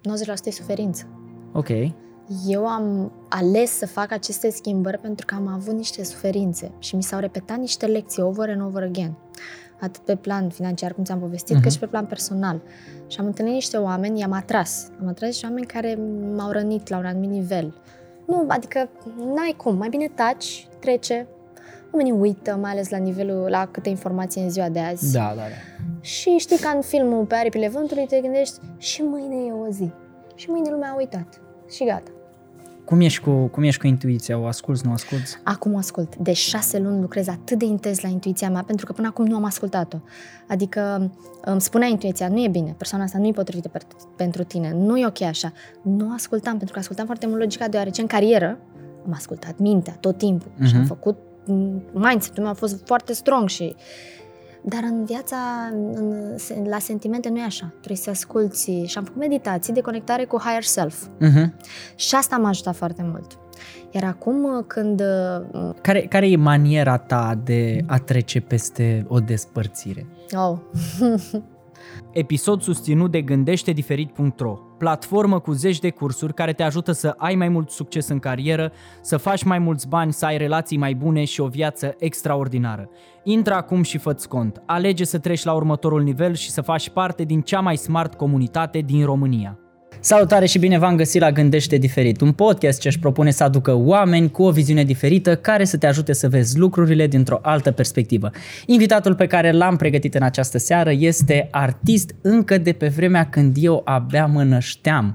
90% e suferință. Ok. Eu am ales să fac aceste schimbări pentru că am avut niște suferințe și mi s-au repetat niște lecții over and over again. Atât pe plan financiar, cum ți-am povestit, uh-huh. cât și pe plan personal. Și am întâlnit niște oameni, i-am atras. Am atras niște oameni care m-au rănit la un anumit nivel. Nu, adică n-ai cum, mai bine taci, trece, oamenii uită, mai ales la nivelul, la câte informații în ziua de azi. Da, da, da. Și știi ca în filmul Pe aripile vântului, te gândești și mâine e o zi. Și mâine lumea a uitat. Și gata. Cum ești cu, cum ești cu intuiția? O asculți, nu asculți? Acum ascult. De șase luni lucrez atât de intens la intuiția mea, pentru că până acum nu am ascultat-o. Adică îmi spunea intuiția, nu e bine, persoana asta nu e potrivită pe, pentru tine, nu e ok așa. Nu ascultam, pentru că ascultam foarte mult logica, deoarece în carieră am ascultat mintea tot timpul uh-huh. și am Mhm. făcut mindset-ul meu a fost foarte strong și dar în viața, în, la sentimente nu e așa. Trebuie să asculți și am făcut meditații de conectare cu higher self. Uh-huh. Și asta m-a ajutat foarte mult. Iar acum când uh, Care, care e maniera ta de a trece peste o despărțire? oh, Episod susținut de gândește-diferit.ro, platformă cu zeci de cursuri care te ajută să ai mai mult succes în carieră, să faci mai mulți bani, să ai relații mai bune și o viață extraordinară. Intră acum și fă cont. Alege să treci la următorul nivel și să faci parte din cea mai smart comunitate din România. Salutare și bine v-am găsit la Gândește Diferit, un podcast ce își propune să aducă oameni cu o viziune diferită care să te ajute să vezi lucrurile dintr-o altă perspectivă. Invitatul pe care l-am pregătit în această seară este artist încă de pe vremea când eu abia mă nășteam.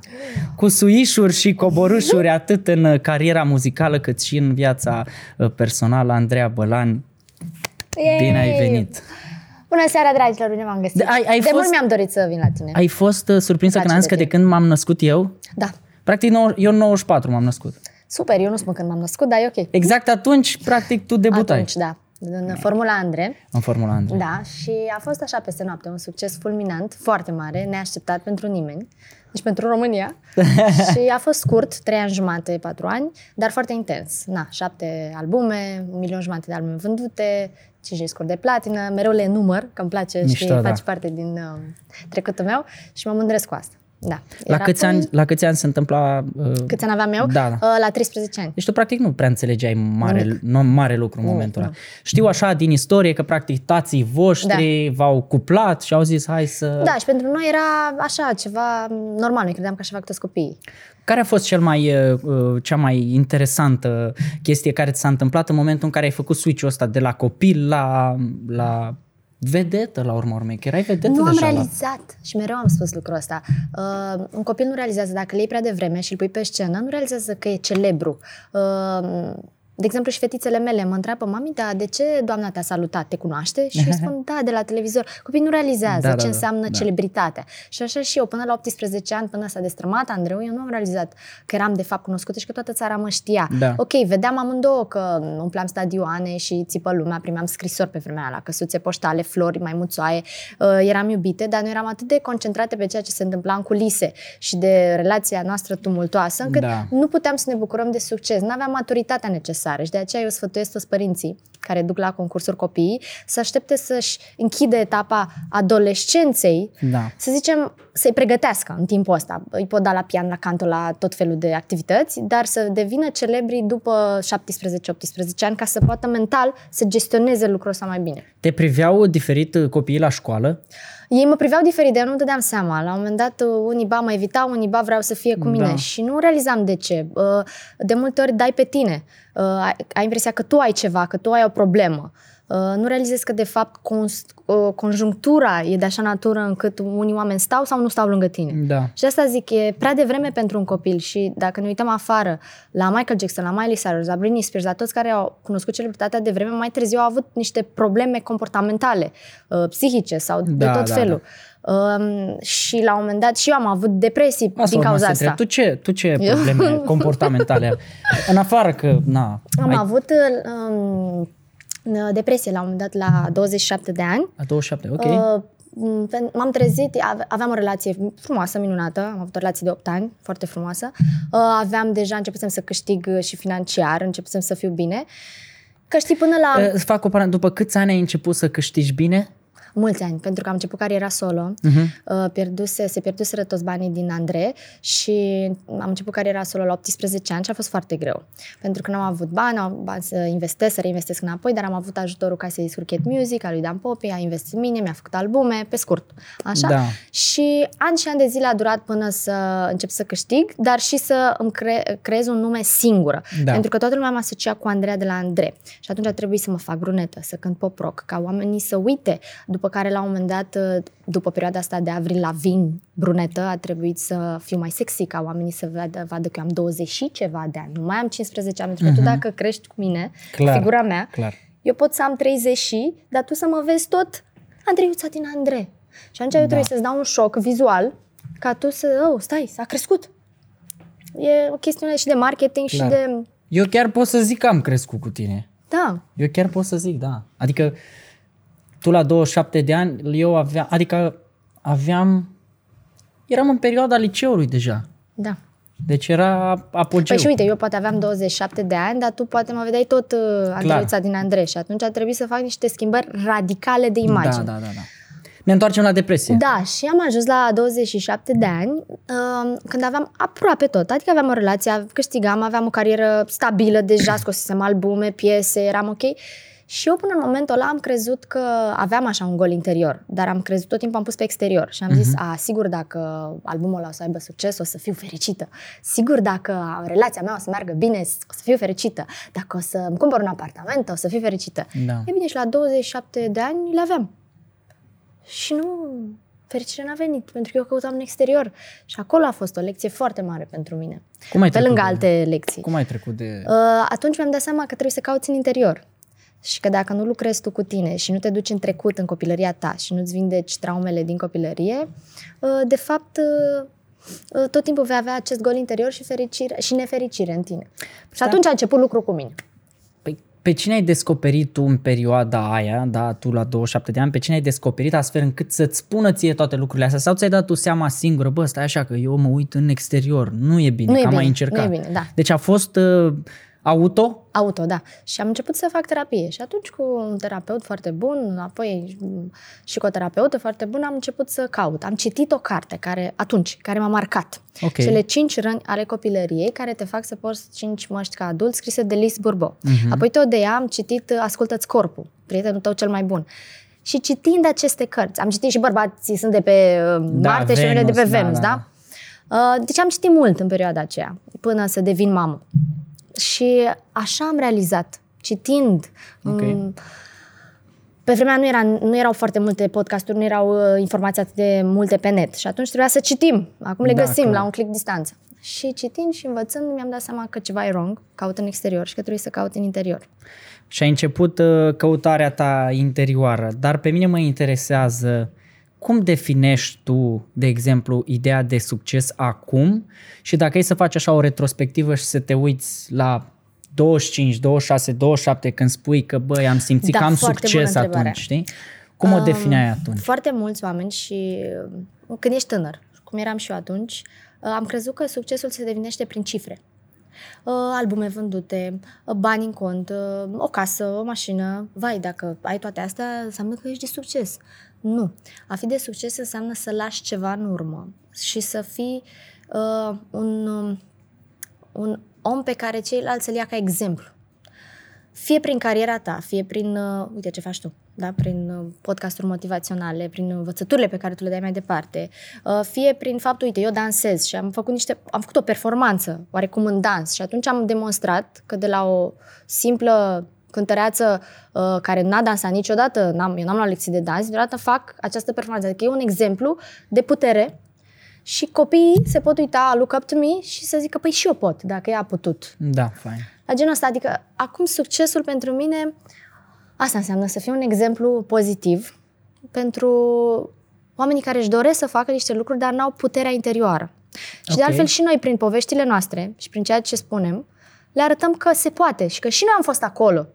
Cu suișuri și coborâșuri atât în cariera muzicală cât și în viața uh, personală. Andreea Bălan, bine ai Yay! venit! Bună seara, dragilor, bine v-am găsit. De- ai- ai de fost- mult mi-am dorit să vin la tine. Ai fost uh, surprinsă Îmi când am zis place că de de când m-am născut eu, Da. practic nou- eu în 94 m-am născut. Super, eu nu spun când m-am născut, dar e ok. Exact atunci, practic, tu debutai Atunci, da. În Formula Andre. în Formula Andrei. Da, și a fost așa peste noapte, un succes fulminant, foarte mare, neașteptat pentru nimeni, nici pentru România. și a fost scurt, trei ani jumate, patru ani, dar foarte intens. Na, șapte albume, un milion jumate de albume vândute, cinci discuri de platină, mereu le număr, că îmi place Mișto, și da. face parte din uh, trecutul meu și mă mândresc cu asta. Da. La Iar câți, acum- ani, la câți ani se întâmpla... Uh, Câți ani aveam eu? Da, da. Uh, la 13 ani. deci tu practic nu prea înțelegeai mare, Nimic. nu, mare lucru în Nimic, momentul ăla. nu. Știu așa din istorie că practic tații voștri v-au cuplat și au zis hai să... Da, și pentru noi era așa, ceva normal. Noi credeam că așa fac toți copiii. Care a fost cel mai, uh, uh, cea mai interesantă chestie care ți s-a întâmplat în momentul în care ai făcut switch-ul ăsta de la copil la, la vedetă la urma urmei? Că erai vedetă Nu am deja realizat și mereu am spus lucrul ăsta. Uh, un copil nu realizează, dacă îl iei prea devreme și îl pui pe scenă, nu realizează că e celebru. Uh, de exemplu, și fetițele mele mă întreabă, mami, da, de ce doamna te-a salutat? Te cunoaște? Și eu spun, da, de la televizor. Copiii nu realizează Da, da, ce da, înseamnă da. celebritatea. Și așa și eu, până la 18 ani, până s-a destrămat Andreu, eu nu am realizat că eram de fapt cunoscută și că toată țara mă știa. Da. Ok, vedeam amândouă că umpleam stadioane și țipă lumea, primeam scrisori pe vremea aia la căsuțe poștale, flori, maimuțoaie, uh, eram iubite, dar noi eram atât de concentrate pe ceea ce se întâmpla în culise și de relația noastră tumultoasă, încât Da. nu puteam să ne bucurăm de succes, nu aveam maturitatea necesară și de aceea eu sfătuiesc toți părinții care duc la concursuri copiii să aștepte să-și închidă etapa adolescenței Da. să zicem, să-i pregătească în timpul ăsta. Îi pot da la pian, la canto, la tot felul de activități, dar să devină celebri după 17-18 ani ca să poată mental să gestioneze lucrul ăsta mai bine. Te priveau diferit uh, copiii la școală? Ei mă priveau diferit, de eu nu dădeam seama. La un moment dat, uh, unii ba mă evitau, unii ba vreau să fie cu mine Da. și nu realizam de ce. Uh, De multe ori dai pe tine. Uh, Ai ai impresia că tu ai ceva, că tu ai o problemă. Uh, Nu realizezi că, de fapt, cons- uh, conjunctura e de așa natură încât unii oameni stau sau nu stau lângă tine. Da. Și asta zic, e prea devreme pentru un copil și dacă ne uităm afară la Michael Jackson, la Miley Cyrus, la Britney Spears, la toți care au cunoscut celebritatea de vreme, mai târziu au avut niște probleme comportamentale, uh, psihice sau de Da, tot da, felul. Um, și la un moment dat și eu am avut depresii Asta din urma cauza să asta. întreb. Tu ce, tu ce probleme comportamentale ai? În afară că, na, Am ai, avut um, depresie la un moment dat la 27 de ani. la 27, ok. Uh, m, pen- m-am trezit, ave- aveam o relație frumoasă, minunată, am avut o relație de 8 ani, foarte frumoasă. Uh, aveam deja, începusem să câștig uh, și financiar, începusem să fiu bine. Că știi, până la... Uh, Îți fac o paranteză. După câți ani ai început să câștigi bine? Mulți ani, pentru că am început cariera solo, Mhm. uh, pierduse, se pierduseră toți banii din Andre și am început cariera solo la 18 ani și a fost foarte greu. Pentru că nu am avut bani, am bani să investesc, să reinvestesc înapoi, dar am avut ajutorul ca să discuri Cat Music, al lui Dan Popi, a investit în mine, mi-a făcut albume, pe scurt, așa. Da. Și ani și ani de zile a durat până să încep să câștig, dar și să îmi cre- creez un nume singură. Da. Pentru că toată lumea m-a asociat cu Andreea de la Andre. Și atunci a trebuit să mă fac brunetă, să cânt pop rock, ca oamenii să uite. După care, la un moment dat, după perioada asta de Avril Lavigne brunetă, a trebuit să fiu mai sexy, ca oamenii să vadă, vadă că eu am 20 și ceva de ani. Nu mai am 15 ani, pentru că tu dacă crești cu mine, Clar. figura mea, Clar. eu pot să am 30 și, dar tu să mă vezi tot Andreiuța din Andre. Și atunci eu Da. trebuie să-ți dau un șoc vizual ca tu să, oh, stai, s-a crescut. E o chestiune și de marketing Clar. și de... Eu chiar pot să zic că am crescut cu tine. Da, Eu chiar pot să zic, da. Adică tu la 27 de ani, eu aveam, adică aveam, eram în perioada liceului deja. da. Deci era apogeu. Păi și uite, eu poate aveam 27 de ani, dar tu poate mă vedeai tot uh, Andreiuța din Andreș și atunci a trebuit să fac niște schimbări radicale de imagine. Da, da, da, da. Ne întoarcem la depresie. Da, și am ajuns la 27 de ani, uh, când aveam aproape tot. Adică aveam o relație, câștigam, aveam o carieră stabilă, deja scosesem albume, piese, eram ok. Și eu până în momentul ăla am crezut că aveam așa un gol interior, dar am crezut tot timpul am pus pe exterior și am zis, a, sigur dacă albumul ăla o să aibă succes, o să fiu fericită. Sigur dacă relația mea o să meargă bine, o să fiu fericită. Dacă o să îmi cumpăr un apartament, o să fiu fericită. Da. E bine, și la 27 de ani le aveam. Și nu, fericirea n-a venit, pentru că eu căutam în exterior. Și acolo a fost o lecție foarte mare pentru mine. Cum ai Pe trecut lângă de- alte lecții. Cum ai trecut de... Uh, atunci mi-am dat seama că trebuie să cauți în interior. Și că dacă nu lucrezi tu cu tine și nu te duci în trecut, în copilăria ta și nu-ți vindeci traumele din copilărie, uh, de fapt, uh, uh, tot timpul vei avea acest gol interior și, fericire, și nefericire în tine. Și Da. atunci a început lucru cu mine. Păi, pe cine ai descoperit tu în perioada aia, da, tu la 27 de ani, pe cine ai descoperit astfel încât să-ți spună ție toate lucrurile astea? Sau ți-ai dat tu seama singură, bă, stai așa că eu mă uit în exterior, nu e bine, Nu e că am mai bine, încercat. nu e bine, da. Deci a fost uh, auto? Auto, da. Și am început să fac terapie. Și atunci cu un terapeut foarte bun, apoi și cu o terapeută foarte bună, am început să caut. Am citit o carte care, atunci, care m-a marcat. Ok. Cele cinci răni ale copilăriei care te fac să porți cinci măști ca adult, scrise de Lis Burbo. Mhm. Apoi tot de ea am citit Ascultă-ți corpul, prietenul tău cel mai bun. Și citind aceste cărți, am citit și bărbații sunt de pe uh, Da, Marte și femeile de pe Venus, da, Venus, da, da? Uh, Deci am citit mult în perioada aceea, până să devin mamă. Și așa am realizat, citind. Ok. mm, Pe vremea nu, era, nu erau foarte multe podcasturi, nu erau uh, informații atât de multe pe net. Și atunci trebuia să citim. Acum le Da, găsim clar. la un click distanță. Și citind și învățând, mi-am dat seama că ceva e wrong, caut în exterior și că trebuie să caut în interior. Și ai început uh, căutarea ta interioară, dar pe mine mă interesează cum definești tu, de exemplu, ideea de succes acum și dacă e să faci așa o retrospectivă și să te uiți la 25, 26, 27 când spui că băi, am simțit Da, că am foarte bună succes întrebare. atunci, știi? Cum o defineai atunci? Foarte mulți oameni și uh, când ești tânăr, cum eram și eu atunci, uh, am crezut că succesul se definește prin cifre. Uh, Albume vândute, uh, bani în cont, uh, o casă, o mașină. Vai, dacă ai toate astea, înseamnă că ești de succes. Nu. A fi de succes înseamnă să lași ceva în urmă și să fii uh, un, um, un om pe care ceilalți îl ia ca exemplu fie prin cariera ta, fie prin, uh, uite ce faci tu, da? prin uh, podcasturi motivaționale, prin învățăturile pe care tu le dai mai departe, uh, fie prin faptul, uite, eu dansez și am făcut niște, am făcut o performanță, oarecum în dans și atunci am demonstrat că de la o simplă cântăreață uh, care n-a dansat niciodată, n-am, eu n-am luat lecții de dans, deodată fac această performanță. Adică e un exemplu de putere și copiii se pot uita, look up to me și să zică, păi și eu pot, dacă ea a putut. Da, fain. La genul ăsta, adică acum succesul pentru mine, asta înseamnă să fie un exemplu pozitiv pentru oamenii care își doresc să facă niște lucruri, dar n-au puterea interioară. Și Ok. de altfel și noi, prin poveștile noastre și prin ceea ce spunem, le arătăm că se poate și că și noi am fost acolo.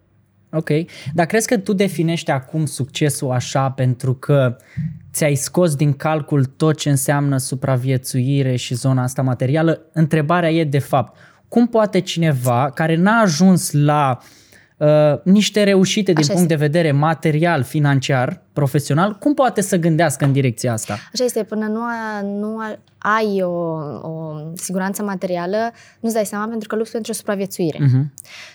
Ok, dar crezi că tu definești acum succesul așa pentru că ți-ai scos din calcul tot ce înseamnă supraviețuire și zona asta materială? Întrebarea e de fapt, cum poate cineva care n-a ajuns la uh, niște reușite din Așa punct este. de vedere material, financiar, profesional, cum poate să gândească în direcția asta? Așa este, până nu, a, nu a, ai o, o siguranță materială, nu-ți dai seama pentru că lupți pentru supraviețuire. Mhm.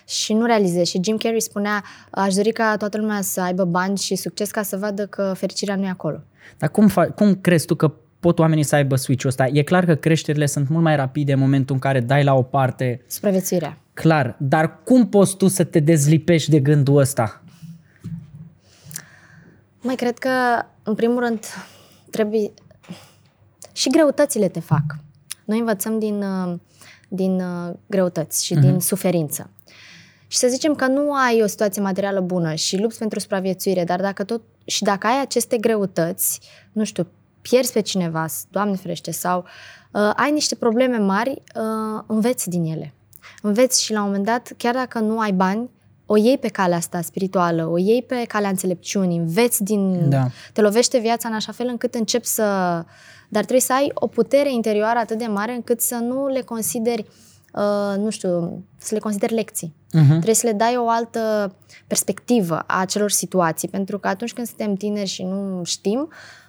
Și nu realizezi. Și Jim Carrey spunea, aș dori ca toată lumea să aibă bani și succes ca să vadă că fericirea nu e acolo. Dar cum, fa- cum crezi tu că pot oamenii să aibă switch-ul ăsta? E clar că creșterile sunt mult mai rapide în momentul în care dai la o parte, Supraviețuirea. Clar, dar cum poți tu să te dezlipești de gândul ăsta? Mai cred că, în primul rând, trebuie... Și greutățile te fac. Noi învățăm din, uh, din uh, greutăți și Mhm. din suferință. Și să zicem că nu ai o situație materială bună și lupți pentru supraviețuire, dar dacă tot și dacă ai aceste greutăți, nu știu, pierzi pe cineva, Doamne ferește, sau uh, ai niște probleme mari, uh, înveți din ele. Înveți și la un moment dat, chiar dacă nu ai bani, o iei pe calea asta spirituală, o iei pe calea înțelepciunii, înveți din... Da. Te lovește viața în așa fel încât începi să... Dar trebuie să ai o putere interioară atât de mare încât să nu le consideri, uh, nu știu, să le consideri lecții. Mhm. Trebuie să le dai o altă perspectivă a acelor situații, pentru că atunci când suntem tineri și nu știm, uh,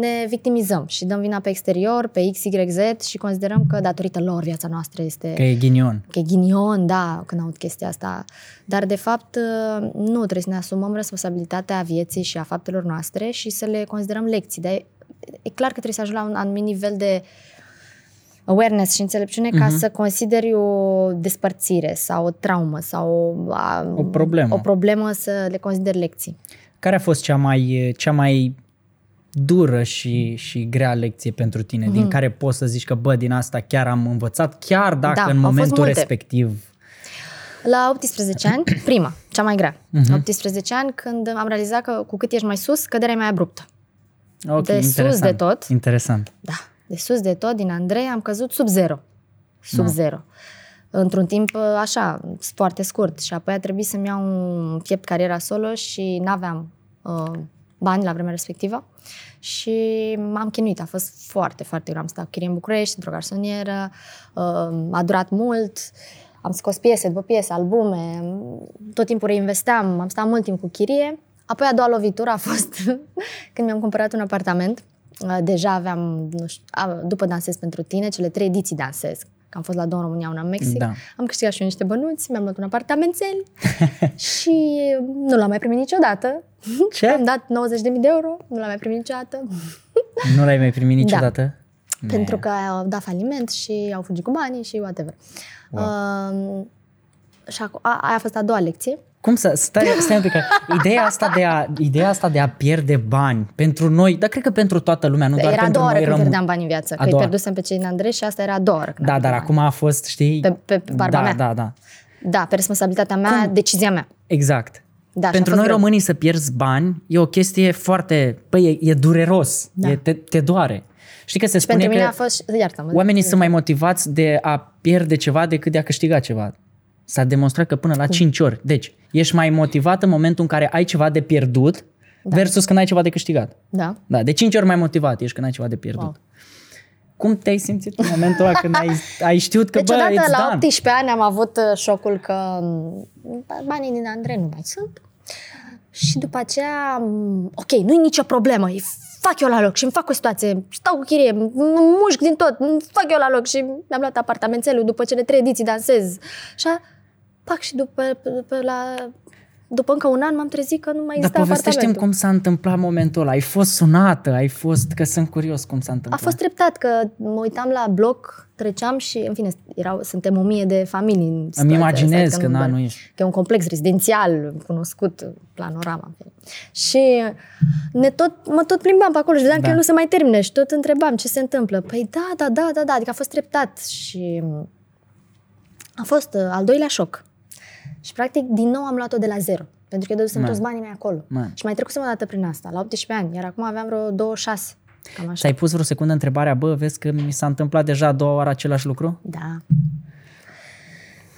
ne victimizăm și dăm vina pe exterior, pe X, Y, Z și considerăm că datorită lor viața noastră este Că e ghinion. că e ghinion, da, când aud chestia asta. Dar, de fapt, nu, trebuie să ne asumăm responsabilitatea vieții și a faptelor noastre și să le considerăm lecții. Dar e, e clar că trebuie să ajungi la un anumit nivel de awareness și înțelepciune ca Mhm. să consideri o despărțire sau o traumă sau o, a, O problemă. o problemă să le consideri lecții. Care a fost cea mai, cea mai dură și, și grea lecție pentru tine, din care poți să zici că, bă, din asta chiar am învățat, chiar dacă Mhm. Da, în au fost momentul multe. respectiv... La 18 ani, prima, cea mai grea. Mhm. 18 ani, când am realizat că cu cât ești mai sus, căderea e mai abruptă. Ok, De sus interesant. de tot. Interesant. Da, de sus de tot, din Andrei, am căzut sub zero. Sub Da. zero. Într-un timp așa, foarte scurt. Și apoi a trebuit să-mi iau un piept cariera solo și n-aveam uh, bani la vremea respectivă. Și m-am chinuit. A fost foarte, foarte greu. Am stat cu chirie în București, într-o garsonieră. Uh, a durat mult. Am scos piese după piese, albume. Tot timpul reinvesteam. Am stat mult timp cu chirie. Apoi a doua lovitură a fost când mi-am cumpărat un apartament. Uh, Deja aveam, nu știu, a- după Dansez pentru tine, cele trei ediții Dansez. Că am fost la două în România, una în Mexic. Da. Am câștigat și eu niște bănuți, mi-am luat un apartamențel și nu l-am mai primit niciodată. Ce? Am dat 90.000 de euro, nu l-am mai primit niciodată. Nu l-ai mai primit Da. niciodată? Pentru că au dat faliment și au fugit cu banii și whatever. Wow. Uh, și acu- a, aia a fost a doua lecție. Cum să, stai, stai un pic, că ideea asta, de a, ideea asta de a pierde bani pentru noi, dar cred că pentru toată lumea, nu doar era a pentru doua noi oară când rămân- pierdeam bani în viață. A Că îi doua. pierdusem pe cei din Andrei și asta era a doua oară. când Da, am dar pierdut acum a fost, știi... Pe- pe- pe barba da, mea. da, da, bani. Da, pe responsabilitatea mea, decizia mea. exact. Da, și a pentru fost noi greu. românii să pierzi bani e o chestie foarte, păi e, e dureros, Da. e, te, te doare. Știi că se Și spune pentru mine că a fost... Iartă-mă. oamenii sunt mai motivați de a pierde ceva decât de a câștiga ceva. S-a demonstrat că până la 5 ori. Deci, ești mai motivat în momentul în care ai ceva de pierdut Da. versus când ai ceva de câștigat. Da. Da, de 5 ori mai motivat ești când ai ceva de pierdut. Wow. Cum te-ai simțit în momentul ăla când ai, ai știut că, Deci bă, odată it's la done? 18 ani am avut uh, șocul că m, banii din Andrei nu mai sunt. Și după aceea, m, ok, nu-i nicio problemă, îi fac eu la loc și îmi fac o situație, stau cu chirie, m- mușc din tot, îmi fac eu la loc și mi-am luat apartamentelul după cele trei ediții dansez. Și a, pac, și după, după, la, după încă un an m-am trezit că nu mai Dar exista povestește-mi apartamentul. cum s-a întâmplat momentul ăla. Ai fost sunată, ai fost, că sunt curios cum s-a A întâmplat. fost treptat că mă uitam la bloc, treceam și, în fine, erau, suntem o mie de familii. În Îmi situația imaginez asta, că, nu na, doar- nu ești. că e un complex rezidențial cunoscut, panorama. în fine. Și ne tot, mă tot plimbam pe acolo și vedeam Da. că el nu se mai termine și tot întrebam ce se întâmplă. Păi da, da, da, da, da, adică a fost treptat și a fost uh, al doilea șoc. Și practic din nou am luat-o de la zero. Pentru că eu dădusem Ma. toți banii mei acolo. Ma. Și mai trecusem o dată prin asta, la 18 ani, iar acum aveam vreo 26. Cam așa. Ți-ai pus vreo secundă întrebarea, bă, vezi că mi s-a întâmplat deja a doua oară același lucru? Da.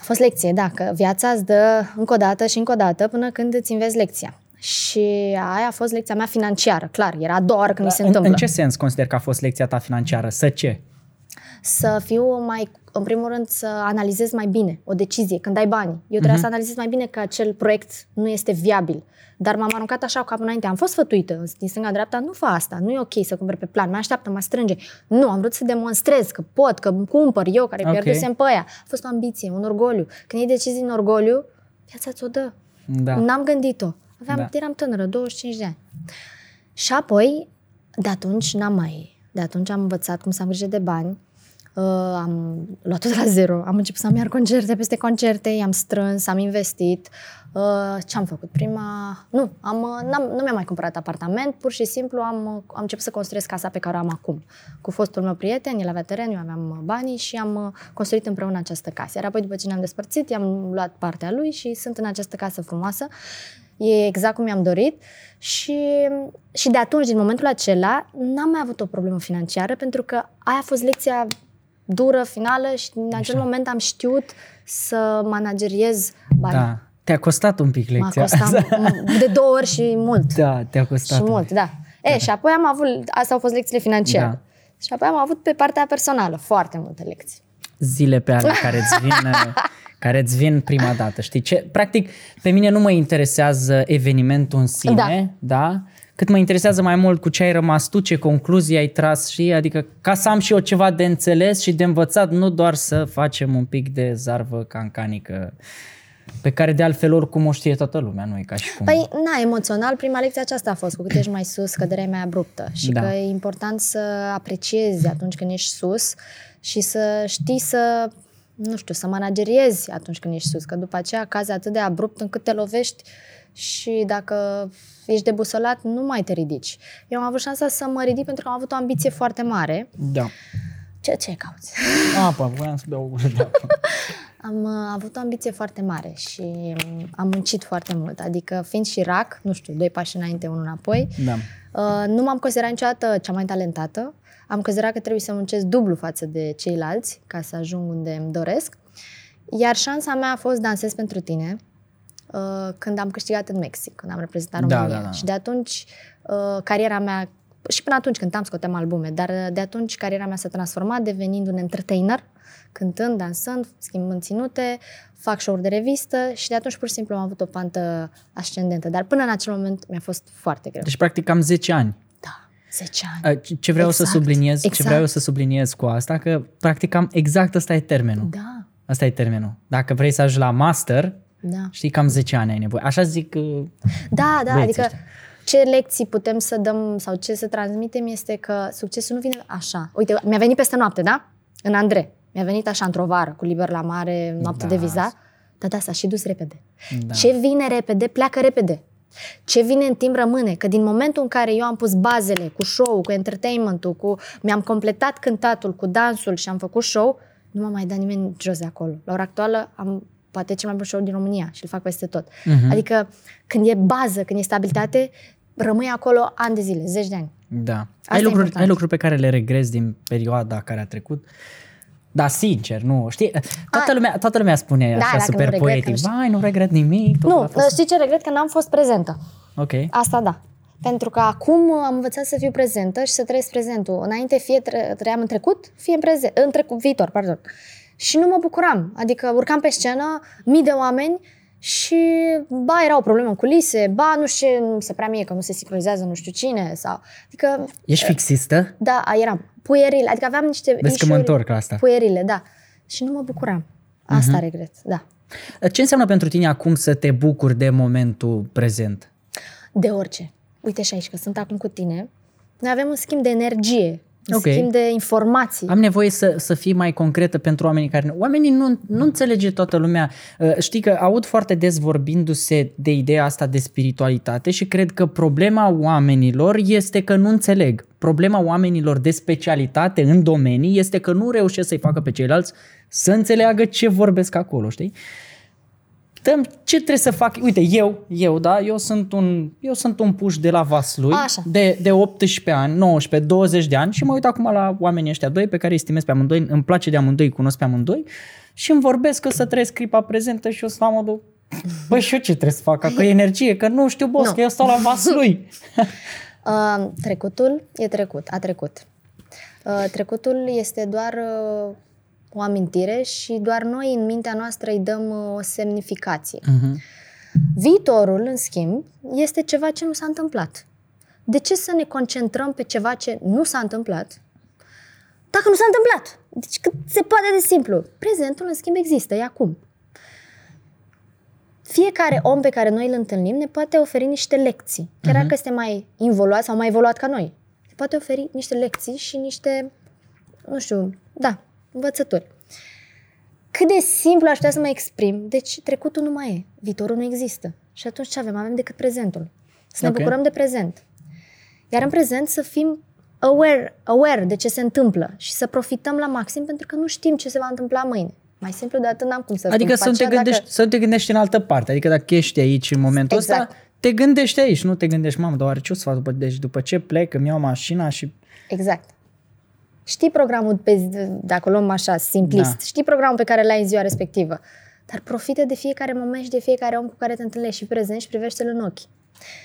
A fost lecție, da, că viața îți dă încă o dată și încă o dată până când îți înveți lecția. Și aia a fost lecția mea financiară, clar, era a doua oară când mi se în, întâmplă. în ce sens consider că a fost lecția ta financiară? Să ce? Să fiu mai, în primul rând, să analizez mai bine o decizie când ai bani. Eu trebuie uh-huh. să analizez mai bine că acel proiect nu este viabil. Dar m-am aruncat așa cu capul înainte. Am fost sfătuită din stânga-dreapta, nu fă asta, nu e ok să cumperi pe plan, mai așteaptă, mă strânge. Nu, am vrut să demonstrez că pot, că cumpăr eu, care okay. pierdusem pe aia. A fost o ambiție, un orgoliu. Când iei decizii în orgoliu, viața ți-o dă. Da. N-am gândit-o. Aveam, da. Eram tânără, 25 de ani. Și apoi, de atunci n-am mai... De atunci am învățat cum să am grijă de bani, Uh, am luat tot la zero. Am început să-mi iar concerte peste concerte, i-am strâns, am investit. Uh, ce am făcut? Prima... Nu, am, uh, n-am, nu mi-am mai cumpărat apartament, pur și simplu am, uh, am început să construiesc casa pe care o am acum. Cu fostul meu prieten, el avea teren, eu aveam uh, banii și am construit împreună această casă. Iar apoi, după ce ne-am despărțit, i-am luat partea lui și sunt în această casă frumoasă. E exact cum mi-am dorit și, și de atunci, din momentul acela, n-am mai avut o problemă financiară pentru că aia a fost lecția dură, finală și în acel Așa. moment am știut să manageriez banii. Da. Te-a costat un pic lecția M-a costat de două ori și mult. Da, te-a costat. Și mult, da. E, da. și apoi am avut, astea au fost lecțiile financiare. Da. Și apoi am avut pe partea personală foarte multe lecții. Zile pe ale care îți vin, care îți vin prima dată, știi ce? Practic, pe mine nu mă interesează evenimentul în sine, da? da? Cât mă interesează mai mult cu ce ai rămas tu, ce concluzii ai tras și adică ca să am și eu ceva de înțeles și de învățat, nu doar să facem un pic de zarvă cancanică pe care de altfel oricum o știe toată lumea, nu e ca și cum... Păi, na, emoțional, prima lecție aceasta a fost, cu cât ești mai sus, căderea e mai abruptă și da. că e important să apreciezi atunci când ești sus și să știi să, nu știu, să manageriezi atunci când ești sus, că după aceea cazi atât de abrupt încât te lovești și dacă ești debusolat, nu mai te ridici. Eu am avut șansa să mă ridic pentru că am avut o ambiție foarte mare. Da. Ce, ce cauți? Apa, voiam să beau o gură de apă. Am uh, avut o ambiție foarte mare și um, am muncit foarte mult. Adică fiind și rac, nu știu, doi pași înainte, unul înapoi, da. uh, nu m-am considerat niciodată cea mai talentată. Am considerat că trebuie să muncesc dublu față de ceilalți ca să ajung unde îmi doresc. Iar șansa mea a fost dansez pentru tine, uh, când am câștigat în Mexic, când am reprezentat da, România. Da, da, da. Și de atunci uh, cariera mea, și până atunci cântam, scoteam albume, dar de atunci cariera mea s-a transformat devenind un entertainer, cântând, dansând, schimbând ținute, fac show-uri de revistă și de atunci pur și simplu am avut o pantă ascendentă. Dar până în acel moment mi-a fost foarte greu. Deci practic am 10 ani. Da, 10 ani. Ce vreau exact. să subliniez, exact. ce vreau să subliniez cu asta, că practic am exact ăsta e termenul. Da. Asta e termenul. Dacă vrei să ajungi la master, da. Știi, cam 10 ani ai nevoie. Așa zic uh, Da, da, adică ăștia. ce lecții putem să dăm sau ce să transmitem este că succesul nu vine așa. Uite, mi-a venit peste noapte, da? În Andre. Mi-a venit așa într-o vară, cu liber la mare, noapte da. de vizat. Dar da, s-a și dus repede. Da. Ce vine repede, pleacă repede. Ce vine în timp rămâne, că din momentul în care eu am pus bazele cu show cu entertainment-ul, cu mi-am completat cântatul cu dansul și am făcut show, nu m-a mai dat nimeni jos de acolo. La ora actuală am poate cel mai bun show din România și îl fac peste tot. Uh-huh. Adică când e bază, când e stabilitate, rămâi acolo ani de zile, zeci de ani. Da. ai lucruri, ai lucruri pe care le regrezi din perioada care a trecut? Da, sincer, nu. Știi, toată, a, lumea, toată lumea spune da, așa super nu poetic. Vai, nu regret nimic. Nu, fost... știi ce regret? Că n-am fost prezentă. Ok. Asta da. Pentru că acum am învățat să fiu prezentă și să trăiesc prezentul. Înainte fie trăiam în trecut, fie în, prezent, în trecut, viitor, pardon și nu mă bucuram. Adică urcam pe scenă, mii de oameni și ba era o problemă în culise, ba nu știu nu se prea mie că nu se sincronizează nu știu cine sau... Adică... Ești fixistă? Da, eram. Puierile, adică aveam niște Vezi că mă întorc la asta. Puierile, da. Și nu mă bucuram. Asta uh-huh. regret, da. Ce înseamnă pentru tine acum să te bucuri de momentul prezent? De orice. Uite și aici, că sunt acum cu tine. Noi avem un schimb de energie okay. schimb de informații. Am nevoie să, să fii mai concretă pentru oamenii care... Oamenii nu, nu înțelege toată lumea. Uh, știi că aud foarte des vorbindu-se de ideea asta de spiritualitate și cred că problema oamenilor este că nu înțeleg. Problema oamenilor de specialitate în domenii este că nu reușesc să-i facă pe ceilalți să înțeleagă ce vorbesc acolo, știi? Dăm ce trebuie să fac. Uite, eu, eu, da, eu sunt un, eu sunt un puș de la Vaslui, Așa. de, de 18 ani, 19, 20 de ani și mă uit acum la oamenii ăștia doi pe care îi estimez pe amândoi, îmi place de amândoi, îi cunosc pe amândoi și îmi vorbesc că să trăiesc clipa prezentă și eu sunt la modul, băi, și eu ce trebuie să fac? Că e energie, că nu știu, boss, no. că eu stau la Vaslui. uh, trecutul e trecut, a trecut. Uh, trecutul este doar uh, o amintire și doar noi în mintea noastră îi dăm uh, o semnificație. Uh-huh. Viitorul, în schimb, este ceva ce nu s-a întâmplat. De ce să ne concentrăm pe ceva ce nu s-a întâmplat dacă nu s-a întâmplat? Deci cât se poate de simplu. Prezentul, în schimb, există, e acum. Fiecare om pe care noi îl întâlnim ne poate oferi niște lecții. Chiar dacă este mai involuat sau mai evoluat ca noi. Ne poate oferi niște lecții și niște, nu știu, da, învățături. Cât de simplu aș putea să mă exprim, deci trecutul nu mai e, viitorul nu există. Și atunci ce avem? Avem decât prezentul. Să ne Ok. bucurăm de prezent. Iar în prezent să fim aware, aware de ce se întâmplă și să profităm la maxim pentru că nu știm ce se va întâmpla mâine. Mai simplu de atât n-am cum să Adică să spun. nu, te După aceea, gândești, să nu te gândești în altă parte. Adică dacă ești aici în momentul Exact. ăsta, te gândești aici. Nu te gândești, mamă, dar oare ce o să fac după, deci după ce plec, îmi iau mașina și... Exact. Știi programul, pe, dacă o luăm așa, simplist, Da. știi programul pe care l-ai în ziua respectivă, dar profită de fiecare moment și de fiecare om cu care te întâlnești și prezent și privește-l în ochi.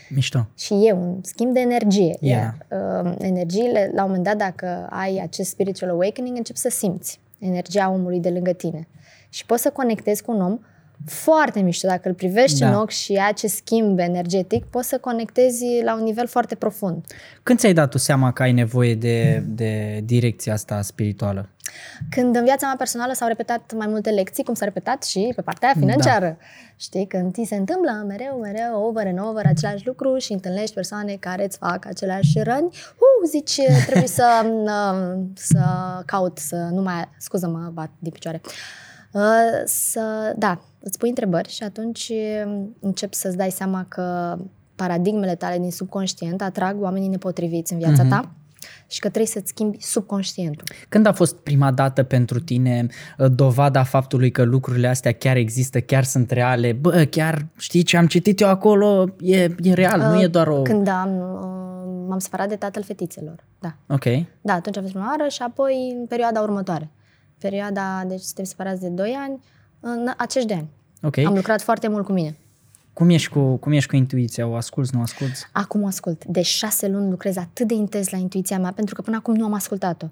Mișto. Și e un schimb de energie. Yeah. Iar, uh, energiile, la un moment dat, dacă ai acest spiritual awakening, începi să simți energia omului de lângă tine. Și poți să conectezi cu un om foarte mișto. Dacă îl privești Da. în ochi și ai acest schimb energetic, poți să conectezi la un nivel foarte profund. Când ți-ai dat tu seama că ai nevoie de, de direcția asta spirituală? Când în viața mea personală s-au repetat mai multe lecții, cum s-a repetat și pe partea aia financiară. Da. Știi, când ți se întâmplă mereu, mereu, over and over același lucru și întâlnești persoane care îți fac aceleași răni, uh, zici, trebuie să, uh, să caut, să nu mai, scuză mă bat din picioare, Uh, să, da, îți pui întrebări și atunci uh, începi să-ți dai seama că paradigmele tale din subconștient atrag oamenii nepotriviți în viața Mhm. ta și că trebuie să-ți schimbi subconștientul. Când a fost prima dată pentru tine uh, dovada faptului că lucrurile astea chiar există, chiar sunt reale? Bă, chiar știi ce am citit eu acolo? E, e real, nu e doar o... Uh, Când am, uh, m-am separat de tatăl fetițelor. Da. Ok. Da, atunci a fost prima oară și apoi în perioada următoare. Perioada, deci suntem separați de 2 ani, în acești de ani. Ok. Am lucrat foarte mult cu mine. Cum ești cu, cum ești cu intuiția? O asculți, nu asculți? Acum o ascult. De șase luni lucrez atât de intens la intuiția mea, pentru că până acum nu am ascultat-o.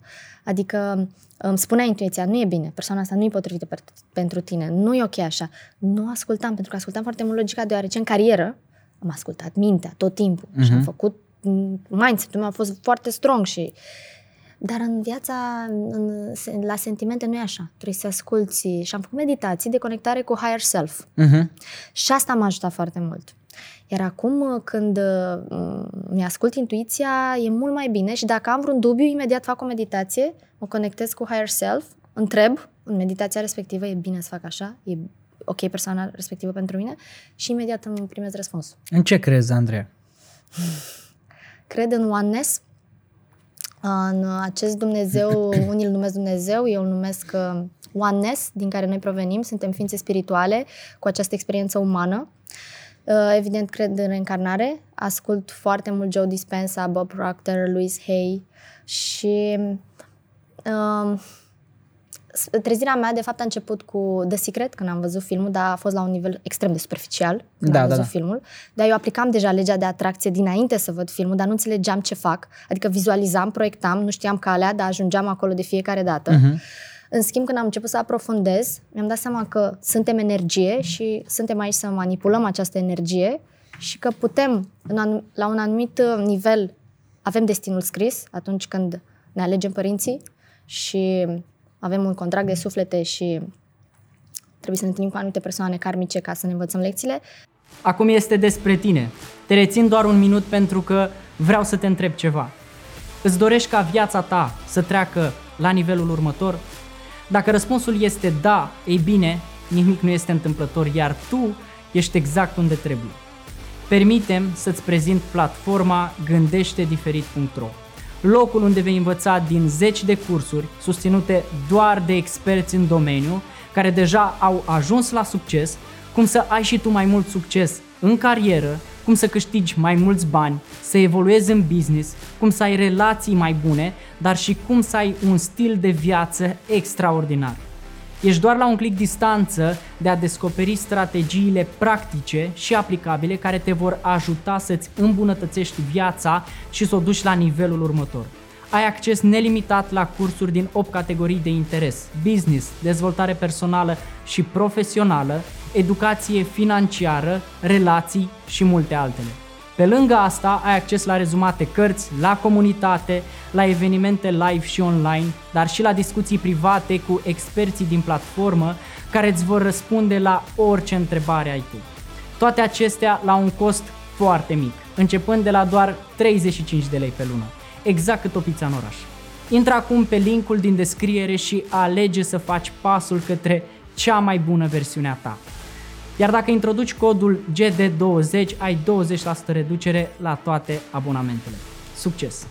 Adică îmi spunea intuiția, nu e bine, persoana asta nu e potrivită per- pentru tine, nu e ok așa. Nu ascultam, pentru că ascultam foarte mult logica, deoarece în carieră am ascultat mintea tot timpul uh-huh. și am făcut mm, mindset-ul meu a fost foarte strong și dar în viața, în, la sentimente nu e așa. Trebuie să asculți și am făcut meditații de conectare cu higher self. Uh-huh. Și asta m-a ajutat foarte mult. Iar acum, când uh, mi-ascult intuiția, e mult mai bine și dacă am vreun dubiu, imediat fac o meditație, mă conectez cu higher self, întreb în meditația respectivă, e bine să fac așa, e ok persoana respectivă pentru mine și imediat îmi primez răspunsul. În ce crezi, Andreea? Cred în oneness, în acest Dumnezeu, unii îl numesc Dumnezeu, eu îl numesc uh, oneness, din care noi provenim, suntem ființe spirituale cu această experiență umană. Uh, Evident, cred în reîncarnare, ascult foarte mult Joe Dispenza, Bob Proctor, Louise Hay și uh, trezirea mea, de fapt, a început cu The Secret, când am văzut filmul, dar a fost la un nivel extrem de superficial când Da, am da, văzut da. filmul. Dar eu aplicam deja legea de atracție dinainte să văd filmul, dar nu înțelegeam ce fac. Adică vizualizam, proiectam, nu știam calea, dar ajungeam acolo de fiecare dată. Mhm. În schimb, când am început să aprofundez, mi-am dat seama că suntem energie și suntem aici să manipulăm această energie și că putem, în anum- la un anumit uh, nivel, avem destinul scris atunci când ne alegem părinții și avem un contract de suflete și trebuie să ne întâlnim cu anumite persoane karmice ca să ne învățăm lecțiile. Acum este despre tine. Te rețin doar un minut pentru că vreau să te întreb ceva. Îți dorești ca viața ta să treacă la nivelul următor? Dacă răspunsul este da, ei bine, nimic nu este întâmplător, iar tu ești exact unde trebuie. Permitem să-ți prezint platforma gândește-diferit.ro locul unde vei învăța din zeci de cursuri susținute doar de experți în domeniu care deja au ajuns la succes, cum să ai și tu mai mult succes în carieră, cum să câștigi mai mulți bani, să evoluezi în business, cum să ai relații mai bune, dar și cum să ai un stil de viață extraordinar. Ești doar la un click distanță de a descoperi strategiile practice și aplicabile care te vor ajuta să-ți îmbunătățești viața și să o duci la nivelul următor. Ai acces nelimitat la cursuri din 8 categorii de interes, business, dezvoltare personală și profesională, educație financiară, relații și multe altele. Pe lângă asta, ai acces la rezumate cărți, la comunitate, la evenimente live și online, dar și la discuții private cu experții din platformă care îți vor răspunde la orice întrebare ai tu. Toate acestea la un cost foarte mic, începând de la doar 35 de lei pe lună, exact cât o pizza în oraș. Intră acum pe linkul din descriere și alege să faci pasul către cea mai bună versiune a ta. Iar dacă introduci codul GD20, ai 20% reducere la toate abonamentele. Succes!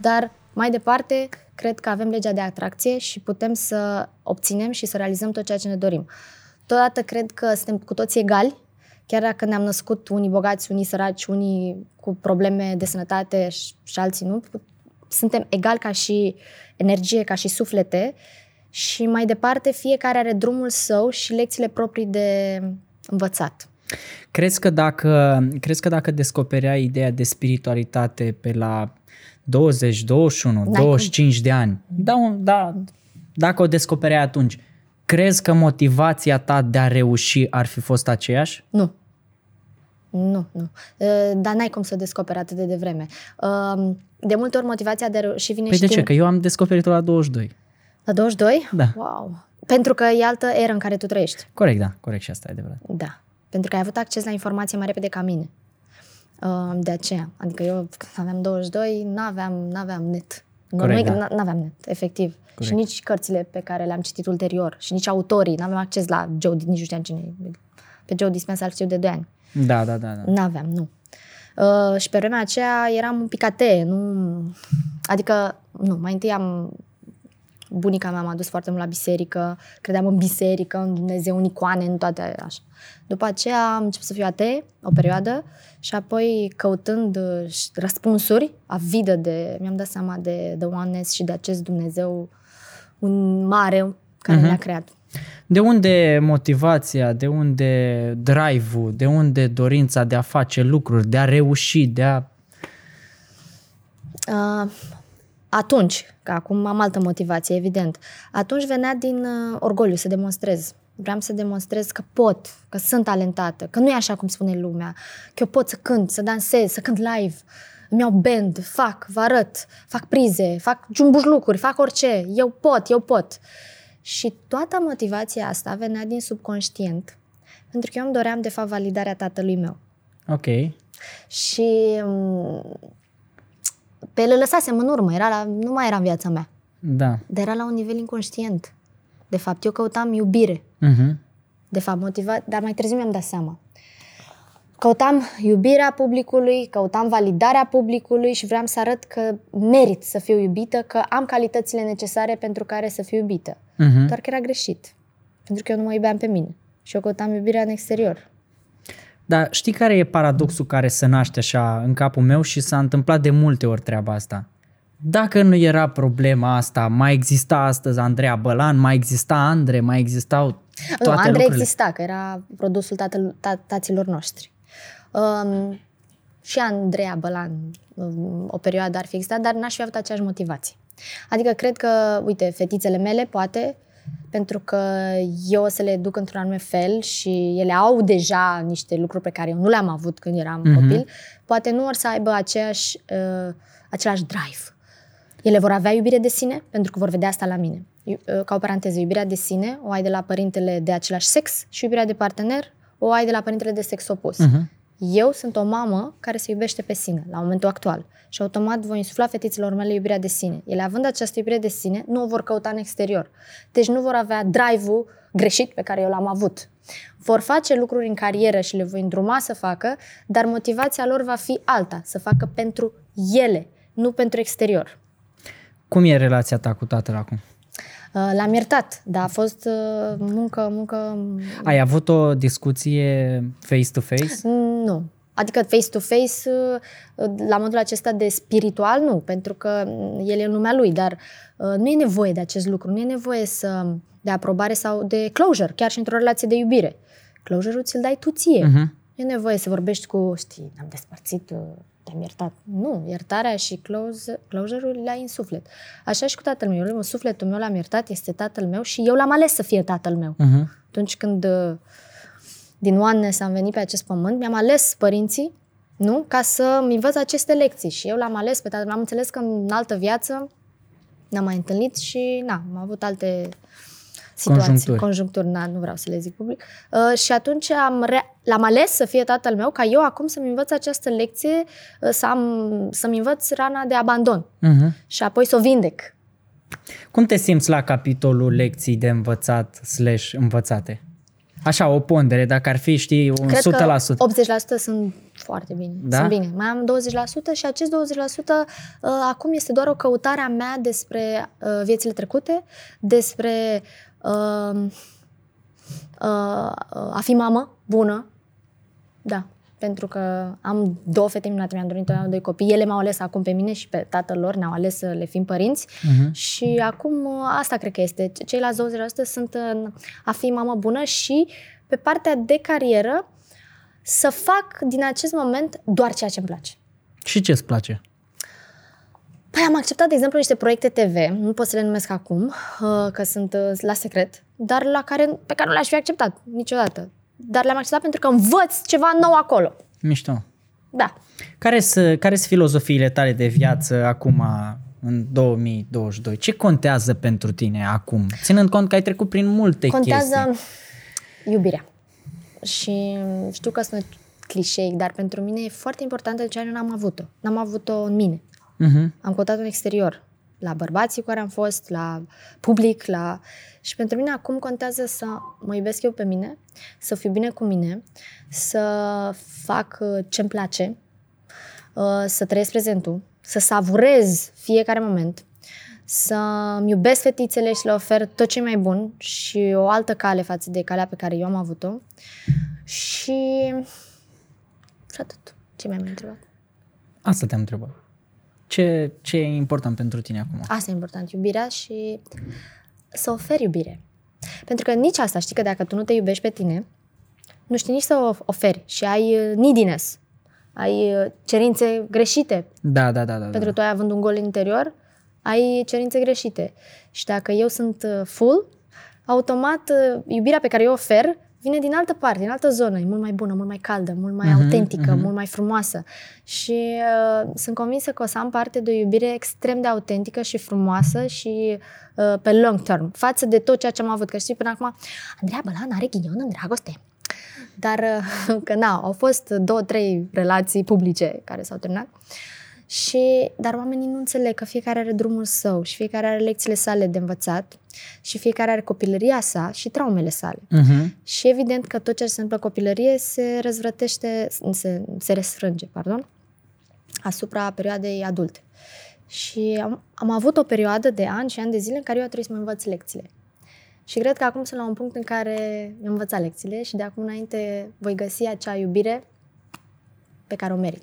Dar mai departe, cred că avem legea de atracție și putem să obținem și să realizăm tot ceea ce ne dorim. Totodată cred că suntem cu toți egali, chiar dacă ne-am născut unii bogați, unii săraci, unii cu probleme de sănătate și, și alții nu, suntem egali ca și energie, ca și suflete și mai departe fiecare are drumul său și lecțiile proprii de învățat. Crezi că dacă, crezi că dacă descoperea ideea de spiritualitate pe la 20, 21, N-ai 25 cum. de ani, da, da, dacă o descopereai atunci, crezi că motivația ta de a reuși ar fi fost aceeași? Nu. Nu, nu. Dar n-ai cum să descoperi atât de devreme. De multe ori motivația de a reuși vine păi și de ce? Că eu am descoperit-o la 22. La 22? Da. Wow. Pentru că e altă eră în care tu trăiești. Corect, da. Corect și asta e adevărat. Da. Pentru că ai avut acces la informație mai repede ca mine. Uh, de aceea. Adică eu când aveam 22, n-aveam, n-aveam net. Corect, nu, da. n-aveam net, efectiv. Corect. Și nici cărțile pe care le-am citit ulterior. Și nici autorii. N-aveam acces la Joe, nici nu știam cine e. Pe Joe Dispenza îl știu de 2 ani. Da, da, da. da. N-aveam, nu. Uh, și pe vremea aceea eram un picate, nu... Adică, nu, mai întâi am bunica mea m-a dus foarte mult la biserică, credeam în biserică, în Dumnezeu, în icoane, în toate așa. După aceea am început să fiu atee o perioadă și apoi căutând uh, răspunsuri, avidă de, mi-am dat seama de The Oneness și de acest Dumnezeu un mare care uh-huh. ne-a creat. De unde motivația, de unde drive-ul, de unde dorința de a face lucruri, de a reuși, de a... Uh, atunci, că acum am altă motivație, evident, atunci venea din uh, orgoliu să demonstrez. Vreau să demonstrez că pot, că sunt talentată, că nu e așa cum spune lumea, că eu pot să cânt, să dansez, să cânt live, îmi iau band, fac, vă arăt, fac prize, fac lucruri, fac orice, eu pot, eu pot. Și toată motivația asta venea din subconștient, pentru că eu îmi doream, de fapt, validarea tatălui meu. Ok. Și um, pe el lăsasem în urmă, era la, nu mai era în viața mea. Da. Dar era la un nivel inconștient. De fapt, eu căutam iubire. Uh-huh. De fapt, motivat, dar mai târziu mi-am dat seama. Căutam iubirea publicului, căutam validarea publicului și vreau să arăt că merit să fiu iubită, că am calitățile necesare pentru care să fiu iubită. Uh-huh. Doar că era greșit. Pentru că eu nu mă iubeam pe mine. Și eu căutam iubirea în exterior. Dar știi care e paradoxul care se naște așa în capul meu și s-a întâmplat de multe ori treaba asta? Dacă nu era problema asta, mai exista astăzi Andreea Bălan, mai exista Andre, mai existau toate nu, Andre lucrurile. exista, că era produsul tatăl, ta, taților noștri. Um, și Andreea Bălan um, o perioadă ar fi existat, dar n-aș fi avut aceeași motivație. Adică cred că, uite, fetițele mele, poate, pentru că eu o să le duc într-un anume fel și ele au deja niște lucruri pe care eu nu le-am avut când eram Mhm. copil, poate nu or să aibă aceeași, uh, același drive. Ele vor avea iubire de sine pentru că vor vedea asta la mine. Iu- uh, Ca o paranteză, iubirea de sine o ai de la părintele de același sex și iubirea de partener o ai de la părintele de sex opus. Mhm. Eu sunt o mamă care se iubește pe sine la momentul actual și automat voi insufla fetițelor mele iubirea de sine. Ele având această iubire de sine, nu o vor căuta în exterior. Deci nu vor avea drive-ul greșit pe care eu l-am avut. Vor face lucruri în carieră și le voi îndruma să facă, dar motivația lor va fi alta, să facă pentru ele, nu pentru exterior. Cum e relația ta cu tatăl acum? Uh, L-am iertat, dar a fost uh, muncă, muncă... Ai avut o discuție face-to-face? Nu. Adică face-to-face, uh, la modul acesta de spiritual, nu, pentru că mm, el e în lumea lui, dar uh, nu e nevoie de acest lucru, nu e nevoie să, de aprobare sau de closure, chiar și într-o relație de iubire. Closure-ul ți-l dai tu ție. Mhm. Nu e nevoie să vorbești cu, știi, am despărțit uh, te-am iertat. Nu, iertarea și close, closure-ul le ai în suflet. Așa și cu tatăl meu. Eu, sufletul meu l-am iertat, este tatăl meu și eu l-am ales să fie tatăl meu. Uh-huh. Atunci când uh, din oneness am venit pe acest pământ, mi-am ales părinții, nu? Ca să-mi învăț aceste lecții. Și eu l-am ales pe tatăl meu. Am înțeles că în altă viață n-am mai întâlnit și na, am avut alte situații, Conjuncturi. conjuncturi na, nu vreau să le zic public. Uh, și atunci am re- l-am ales să fie tatăl meu, ca eu acum să-mi învăț această lecție, uh, să am, să-mi învăț rana de abandon Uh-huh. și apoi să o vindec. Cum te simți la capitolul lecții de învățat slash învățate? Așa, o pondere, dacă ar fi, știi, un Cred 100%. că 80% sunt foarte bine. Da? Sunt bine. Mai am 20% și acest 20% uh, acum este doar o căutare a mea despre uh, viețile trecute, despre uh, uh, a fi mamă bună. Da. Pentru că am două fete minunate, mi-am dorit întotdeauna doi copii. Ele m-au ales acum pe mine și pe tatăl lor, ne-au ales să le fim părinți. Uh-huh. Și acum uh, asta cred că este. Ceilalți 20% sunt în a fi mamă bună și pe partea de carieră să fac din acest moment doar ceea ce îmi place. Și ce îți place? Păi am acceptat, de exemplu, niște proiecte TV, nu pot să le numesc acum, uh, că sunt uh, la secret, dar la care, pe care nu le-aș fi acceptat niciodată. Dar le-am acceptat pentru că învăț ceva nou acolo. Mișto. Da. Care sunt care sunt filozofiile tale de viață acum, în 2022? Ce contează pentru tine acum? Ținând cont că ai trecut prin multe Contează chestii. iubirea. Și știu că sunt clișeic, dar pentru mine e foarte importantă de ce eu n-am avut-o. N-am avut-o în mine. Uh-huh. Am căutat-o în exterior. La bărbații cu care am fost, la public, la... Și pentru mine acum contează să mă iubesc eu pe mine, să fiu bine cu mine, să fac uh, ce-mi place, uh, să trăiesc prezentul, să savurez fiecare moment, să-mi iubesc fetițele și le ofer tot ce e mai bun și o altă cale față de calea pe care eu am avut-o. Și... Și atât. Ce mai mai întrebat? Asta te-am întrebat. Ce, ce e important pentru tine acum? Asta e important, iubirea și să oferi iubire. Pentru că nici asta, știi că dacă tu nu te iubești pe tine, nu știi nici să o oferi și ai uh, neediness, ai uh, cerințe greșite. Da, da, da, da. Pentru că da. tu ai având un gol interior, ai cerințe greșite. Și dacă eu sunt uh, full, automat uh, iubirea pe care eu o ofer vine din altă parte, din altă zonă. E mult mai bună, mult mai caldă, mult mai Mhm, autentică, mhm. mult mai frumoasă. Și uh, sunt convinsă că o să am parte de o iubire extrem de autentică și frumoasă și uh, pe long term, față de tot ceea ce am avut. Că știi, până acum, Andreea Bălan are ghinion în dragoste. Dar, uh, că na, au fost două, trei relații publice care s-au terminat. Și, dar oamenii nu înțeleg că fiecare are drumul său și fiecare are lecțiile sale de învățat și fiecare are copilăria sa și traumele sale. Uh-huh. Și evident că tot ce se întâmplă în copilărie se răzvrătește, se, se resfrânge, pardon, asupra perioadei adulte. Și am, am avut o perioadă de ani și ani de zile în care eu a trebuit să mă învăț lecțiile. Și cred că acum sunt la un punct în care mi-am învățat lecțiile și de acum înainte voi găsi acea iubire pe care o merit.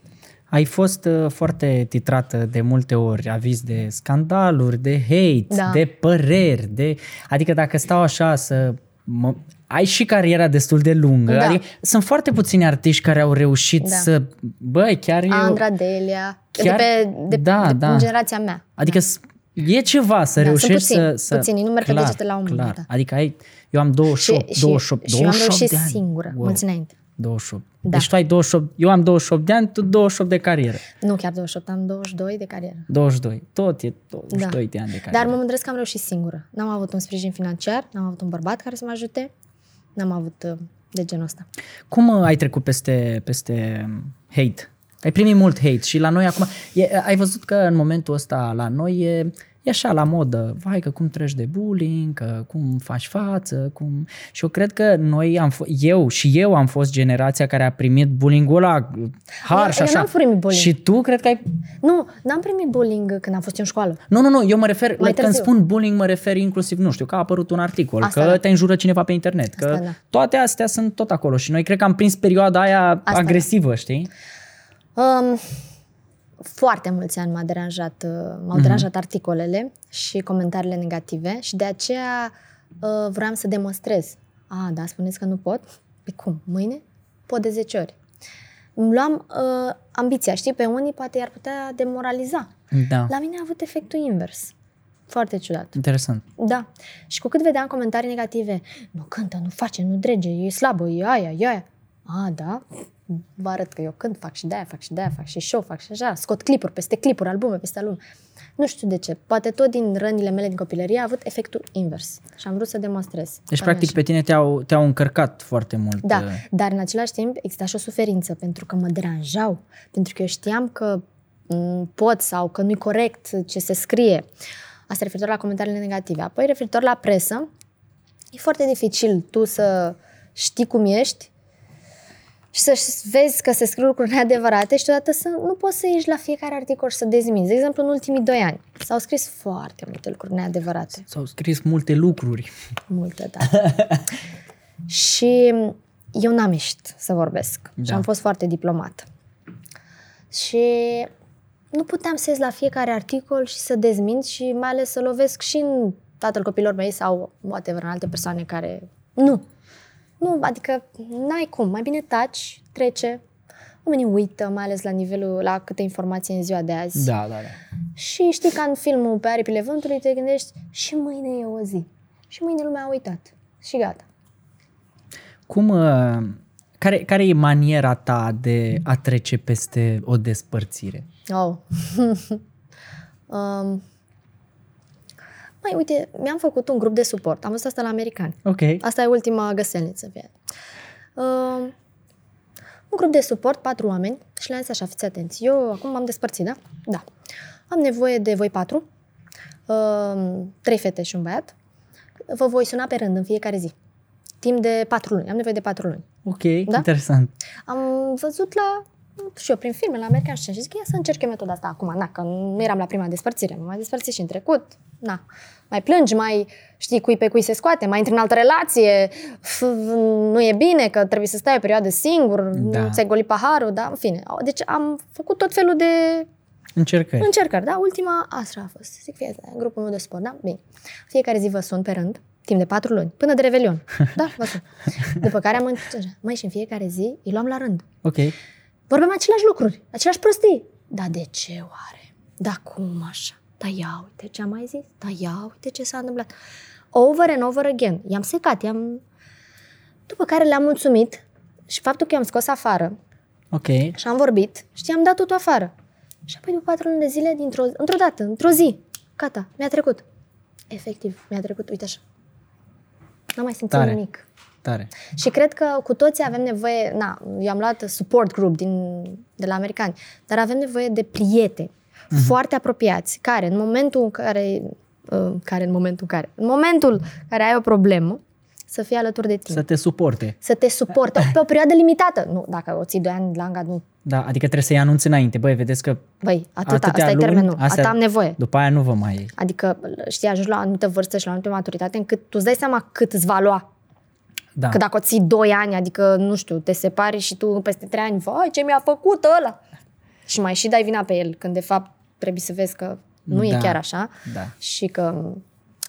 Ai fost uh, foarte titrată de multe ori, aviz de scandaluri, de hate, Da. de păreri, de... Adică dacă stau așa să... Mă, ai și cariera destul de lungă. Da. Adică sunt foarte puțini artiști care au reușit Da. să... Băi, chiar eu... Andra, Delia, Chiar- de pe, de, da, de, da. în generația mea. Adică s- e ceva să Da, reușești sunt puțini, să, să... puțini, nu merg pe clar, degete la o mână, Clar. da. Adică ai... Eu am 28, și, 28, și, și eu am 28 reușit de ani. singură, Wow. mulți înainte. 28. Da. Deci tu ai 28, eu am 28 de ani, tu 28 de carieră. Nu chiar 28, am 22 de carieră. 22. Tot e 22 Da. de ani de carieră. Dar mă mândresc că am reușit singură. N-am avut un sprijin financiar, n-am avut un bărbat care să mă ajute, n-am avut uh, de genul ăsta. Cum uh, ai trecut peste, peste um, hate? Ai primit mult hate și la noi acum... E, ai văzut că în momentul ăsta la noi e, e așa la modă. Vai că cum treci de bullying, că cum faci față, cum... Și eu cred că noi am f- eu și eu am fost generația care a primit bullying-ul ăla harsh Eu- eu așa. n-am primit bullying. Și tu cred că ai... Nu, n-am primit bullying când am fost eu în școală. Nu, nu, nu, eu mă refer, Mai când târziu. spun bullying, mă refer inclusiv, nu știu, că a apărut un articol, Asta că da. te înjură cineva pe internet, că Asta da. toate astea sunt tot acolo și noi cred că am prins perioada aia da. agresivă, știi? Um, foarte mulți ani m-a deranjat, uh, Mhm. m-au deranjat articolele și comentariile negative și de aceea uh, vreau să demonstrez. A, da, spuneți că nu pot? Pe cum? Mâine? Pot de 10 ori. îmi luam uh, ambiția, știi? Pe unii poate i-ar putea demoraliza. Da. La mine a avut efectul invers. Foarte ciudat. Interesant. Da. Și cu cât vedeam comentarii negative, nu cântă, nu face, nu drege, e slabă, e aia, e aia. A, da? Vă arăt că eu cânt, fac și de-aia, fac și de-aia, fac și show, fac și așa, scot clipuri peste clipuri, albume peste albume. Nu știu de ce. Poate tot din rănile mele din copilărie a avut efectul invers. Și am vrut să demonstrez. Deci, Cam practic, așa. pe tine te-au, te-au încărcat foarte mult. Da, uh, dar în același timp exista și o suferință pentru că mă deranjau, pentru că eu știam că m, pot sau că nu-i corect ce se scrie. Asta referitor la comentariile negative. Apoi, referitor la presă, e foarte dificil tu să știi cum ești și să vezi că se scriu lucruri neadevărate și deodată să nu poți să ieși la fiecare articol și să dezminți. De exemplu, în ultimii doi ani s-au scris foarte multe lucruri neadevărate. S-au scris multe lucruri. Multe, da. și eu n-am ieșit să vorbesc. Da. Și Da. am fost foarte diplomată. Și nu puteam să ies la fiecare articol și să dezmint și mai ales să lovesc și în tatăl copilor mei sau whatever, în alte persoane care... Nu. Nu, adică n-ai cum. Mai bine taci, trece. Oamenii uită, mai ales la nivelul, la câte informații în ziua de azi. Da, da, da. Și știi ca în filmul Pe aripile vântului te gândești și mâine e o zi. Și mâine lumea a uitat. Și gata. Cum, uh, care, care e maniera ta de a trece peste o despărțire? Oh. um, mai uite, mi-am făcut un grup de suport. Am văzut asta la americani. Ok. Asta e ultima găselniță. Fie. Um, un grup de suport, patru oameni, și le-am zis așa, fiți atenți. Eu acum m-am despărțit, da? Da. Am nevoie de voi patru, um, trei fete și un băiat. Vă voi suna pe rând în fiecare zi. Timp de patru luni. Am nevoie de patru luni. Ok, Da? interesant. Am văzut la și eu prin filme, la americani și așa. Și zic, ia să încerc eu metoda asta acum, na, că nu eram la prima despărțire, m-am mai despărțit și în trecut, na. Mai plângi, mai știi cui pe cui se scoate, mai intri în altă relație, f- nu e bine că trebuie să stai o perioadă singur, Da. nu ți-ai golit paharul, da, în fine. Deci am făcut tot felul de Încercări. încercări, da? Ultima asta a fost. Zic, fie, grupul meu de sport, da? Bine. Fiecare zi vă sun pe rând, timp de patru luni, până de Revelion. Da, vă sun. După care am încercat. Măi, și în fiecare zi îi luam la rând. Ok. Vorbim aceleași lucruri, aceleași prostii. Da, de ce oare? Da, cum așa? Da, ia uite ce am mai zis. Da, ia uite ce s-a întâmplat. Over and over again. I-am secat, i-am... După care le-am mulțumit și faptul că i-am scos afară Ok. și am vorbit și i-am dat totul afară. Și apoi după patru luni de zile, dintr-o, într-o dată, într-o zi, gata, mi-a trecut. Efectiv, mi-a trecut, uite așa. N-am mai simțit Tare. nimic. Tare. Și cred că cu toții avem nevoie, na, eu am luat support group din, de la americani, dar avem nevoie de prieteni Mhm. foarte apropiați, care în momentul în care, uh, care în momentul în care, în momentul care ai o problemă, să fie alături de tine. Să te suporte. Să te suporte pe o perioadă limitată. Nu, dacă o ții 2 ani la angad, nu. Da, adică trebuie să-i anunți înainte. Băi, vedeți că Băi, atâta, Atâtea asta e luni, termenul. astea- Atât am nevoie. după aia nu vă mai... Adică, știi, ajungi la o anumită vârstă și la o anumită maturitate încât tu îți dai seama cât îți va lua. Da. Că dacă o ții 2 ani, adică, nu știu, te separi și tu peste 3 ani, vai, ce mi-a făcut ăla? Și mai și dai vina pe el, când de fapt trebuie să vezi că nu e Da. chiar așa Da. și că,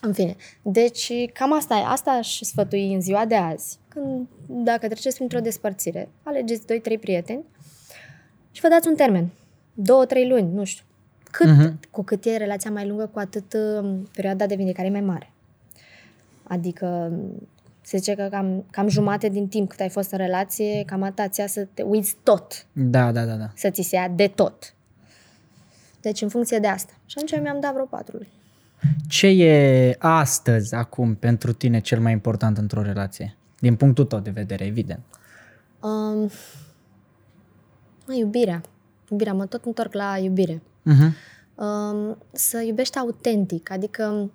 în fine. Deci, cam asta e. Asta aș sfătui în ziua de azi. Când, dacă treceți printr-o despărțire, alegeți 2-3 prieteni și vă dați un termen. 2-3 luni, nu știu. Cât, Mhm. Cu cât e relația mai lungă, cu atât um, perioada de vindecare e mai mare. Adică se zice că cam, cam jumate din timp cât ai fost în relație, cam atația să te uiți tot, Da, da, da, da. să ți se ia de tot. Deci în funcție de asta. Și atunci mi-am dat vreo patru luni. Ce e astăzi, acum, pentru tine cel mai important într-o relație? Din punctul tău de vedere, evident. Um, mă, iubirea. Iubirea, mă tot întorc la iubire. Uh-huh. um, să iubești autentic. Adică,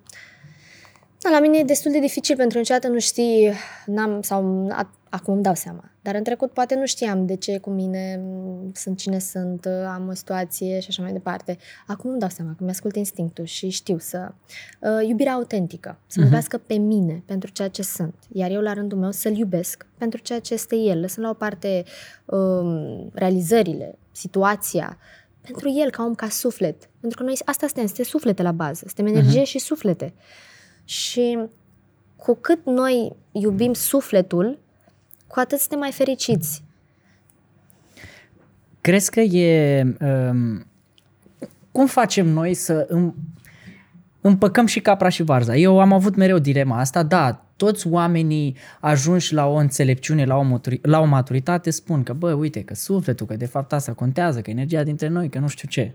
da, la mine e destul de dificil pentru că niciodată nu știi, n-am, sau a, acum îmi dau seama, dar în trecut poate nu știam de ce e cu mine, m, sunt cine sunt, am o situație și așa mai departe. Acum îmi dau seama că mi-ascult instinctul și știu să... Uh, iubirea autentică, să mă Mhm. iubească pe mine pentru ceea ce sunt, iar eu la rândul meu să-l iubesc pentru ceea ce este el, lăsând la o parte um, realizările, situația, pentru el ca om, ca suflet. Pentru că noi asta suntem, suntem suflete la bază, suntem energie uh-huh. și suflete. Și cu cât noi iubim sufletul, cu atât suntem mai fericiți. Crezi că e... Um, cum facem noi să îm, împăcăm și capra și varza? Eu am avut mereu dilema asta, da, toți oamenii ajunși la o înțelepciune, la o, maturi, la o maturitate spun că, bă, uite, că sufletul, că de fapt asta contează, că energia dintre noi, că nu știu ce.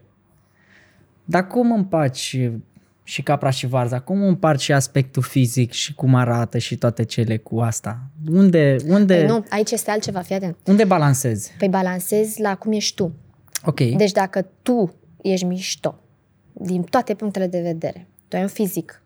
Dar cum împaci și capra și varza, cum împarți și aspectul fizic și cum arată și toate cele cu asta? Unde, unde, Păi nu, aici este altceva, fii atent. unde balancezi? Păi balancezi la cum ești tu. Ok. Deci dacă tu ești mișto, din toate punctele de vedere, tu ai un fizic,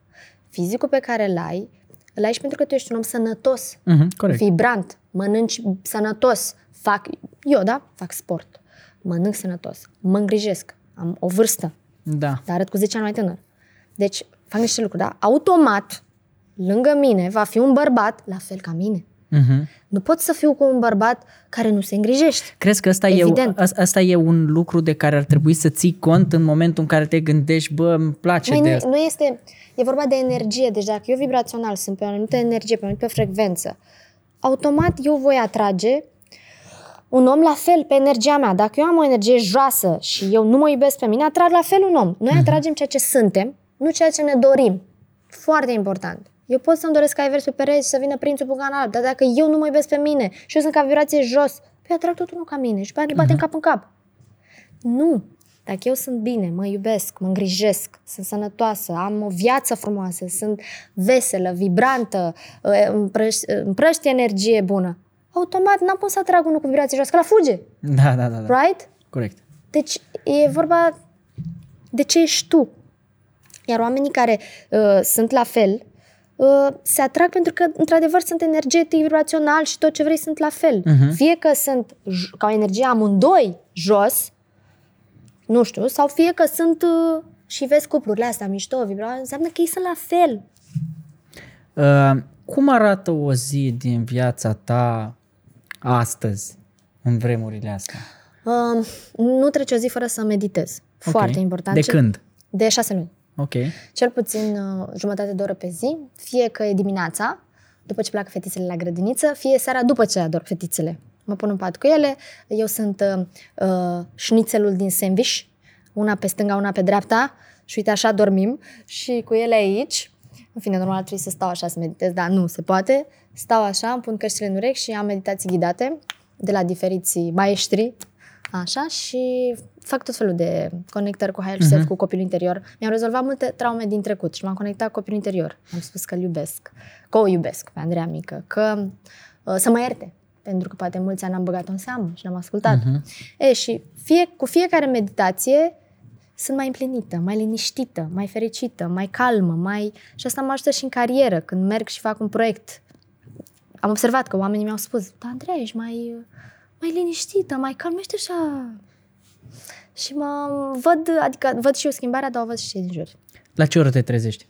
fizicul pe care îl ai, îl ai și pentru că tu ești un om sănătos, Mhm, corect. vibrant, mănânci sănătos, fac, eu, da, fac sport, mănânc sănătos, mă îngrijesc, am o vârstă, Da. dar arăt cu 10 ani mai tânăr. Deci, fac niște lucruri, da? Automat, lângă mine, va fi un bărbat la fel ca mine. Mhm. Nu pot să fiu cu un bărbat care nu se îngrijește. Crezi că asta e, Evident. as- asta e un lucru de care ar trebui să ții cont în momentul în care te gândești, bă, îmi place Măi, de nu, asta. nu este... E vorba de energie. Deci dacă eu vibrațional sunt pe o anumită energie, pe o anumită frecvență, automat eu voi atrage un om la fel pe energia mea. Dacă eu am o energie joasă și eu nu mă iubesc pe mine, atrag la fel un om. Noi atragem ceea ce suntem, nu ceea ce ne dorim. Foarte important. Eu pot să-mi doresc ca vers pe pereți și să vină prințul Bugan alb, dar dacă eu nu mă iubesc pe mine și eu sunt ca vibrație jos, păi atrag tot unul ca mine și pe aia ne batem cap în cap. Nu. Dacă eu sunt bine, mă iubesc, mă îngrijesc, sunt sănătoasă, am o viață frumoasă, sunt veselă, vibrantă, împrăș- împrăști energie bună, automat n-am cum să atrag unul cu vibrație jos, că la fuge, Da, da, da, da. right? Corect. Deci e vorba de ce ești tu. Iar oamenii care uh, sunt la fel uh, se atrag pentru că, într-adevăr, sunt energetic, vibrațional și tot ce vrei sunt la fel. Mhm. Fie că sunt j- ca o energie amândoi jos, nu știu, sau fie că sunt uh, și vezi cuplurile astea mișto, vibra, înseamnă că ei sunt la fel. Uh, cum arată o zi din viața ta astăzi, în vremurile astea? Uh, nu trece o zi fără să meditez. Foarte Ok. important. De Ce- când? De șase luni. Ok. cel puțin uh, jumătate de oră pe zi, fie că e dimineața, după ce pleacă fetițele la grădiniță, fie seara după ce adorm fetițele. Mă pun în pat cu ele, eu sunt uh, uh, șnițelul din sandwich, una pe stânga, una pe dreapta și uite așa dormim și cu ele aici. În fine, normal trebuie să stau așa să meditez, dar nu se poate. Stau așa, îmi pun căștile în urechi și am meditații ghidate de la diferiți maestri, așa, și fac tot felul de conectări cu higher self, cu copilul interior. Mi-am rezolvat multe traume din trecut și m-am conectat cu copilul interior. Am spus că îl iubesc, că o iubesc pe Andreea mică, că uh, să mă ierte, pentru că poate mulți ani am băgat-o în seamă și n-am ascultat. E, și fie, cu fiecare meditație sunt mai împlinită, mai liniștită, mai fericită, mai calmă, mai... Și asta mă ajută și în carieră, când merg și fac un proiect. Am observat că oamenii mi-au spus, da, Andreea, ești mai, mai liniștită, mai calmă, ești așa... Și mă văd, adică văd și eu schimbarea, dar o văd și cei din jur. La ce oră te trezești?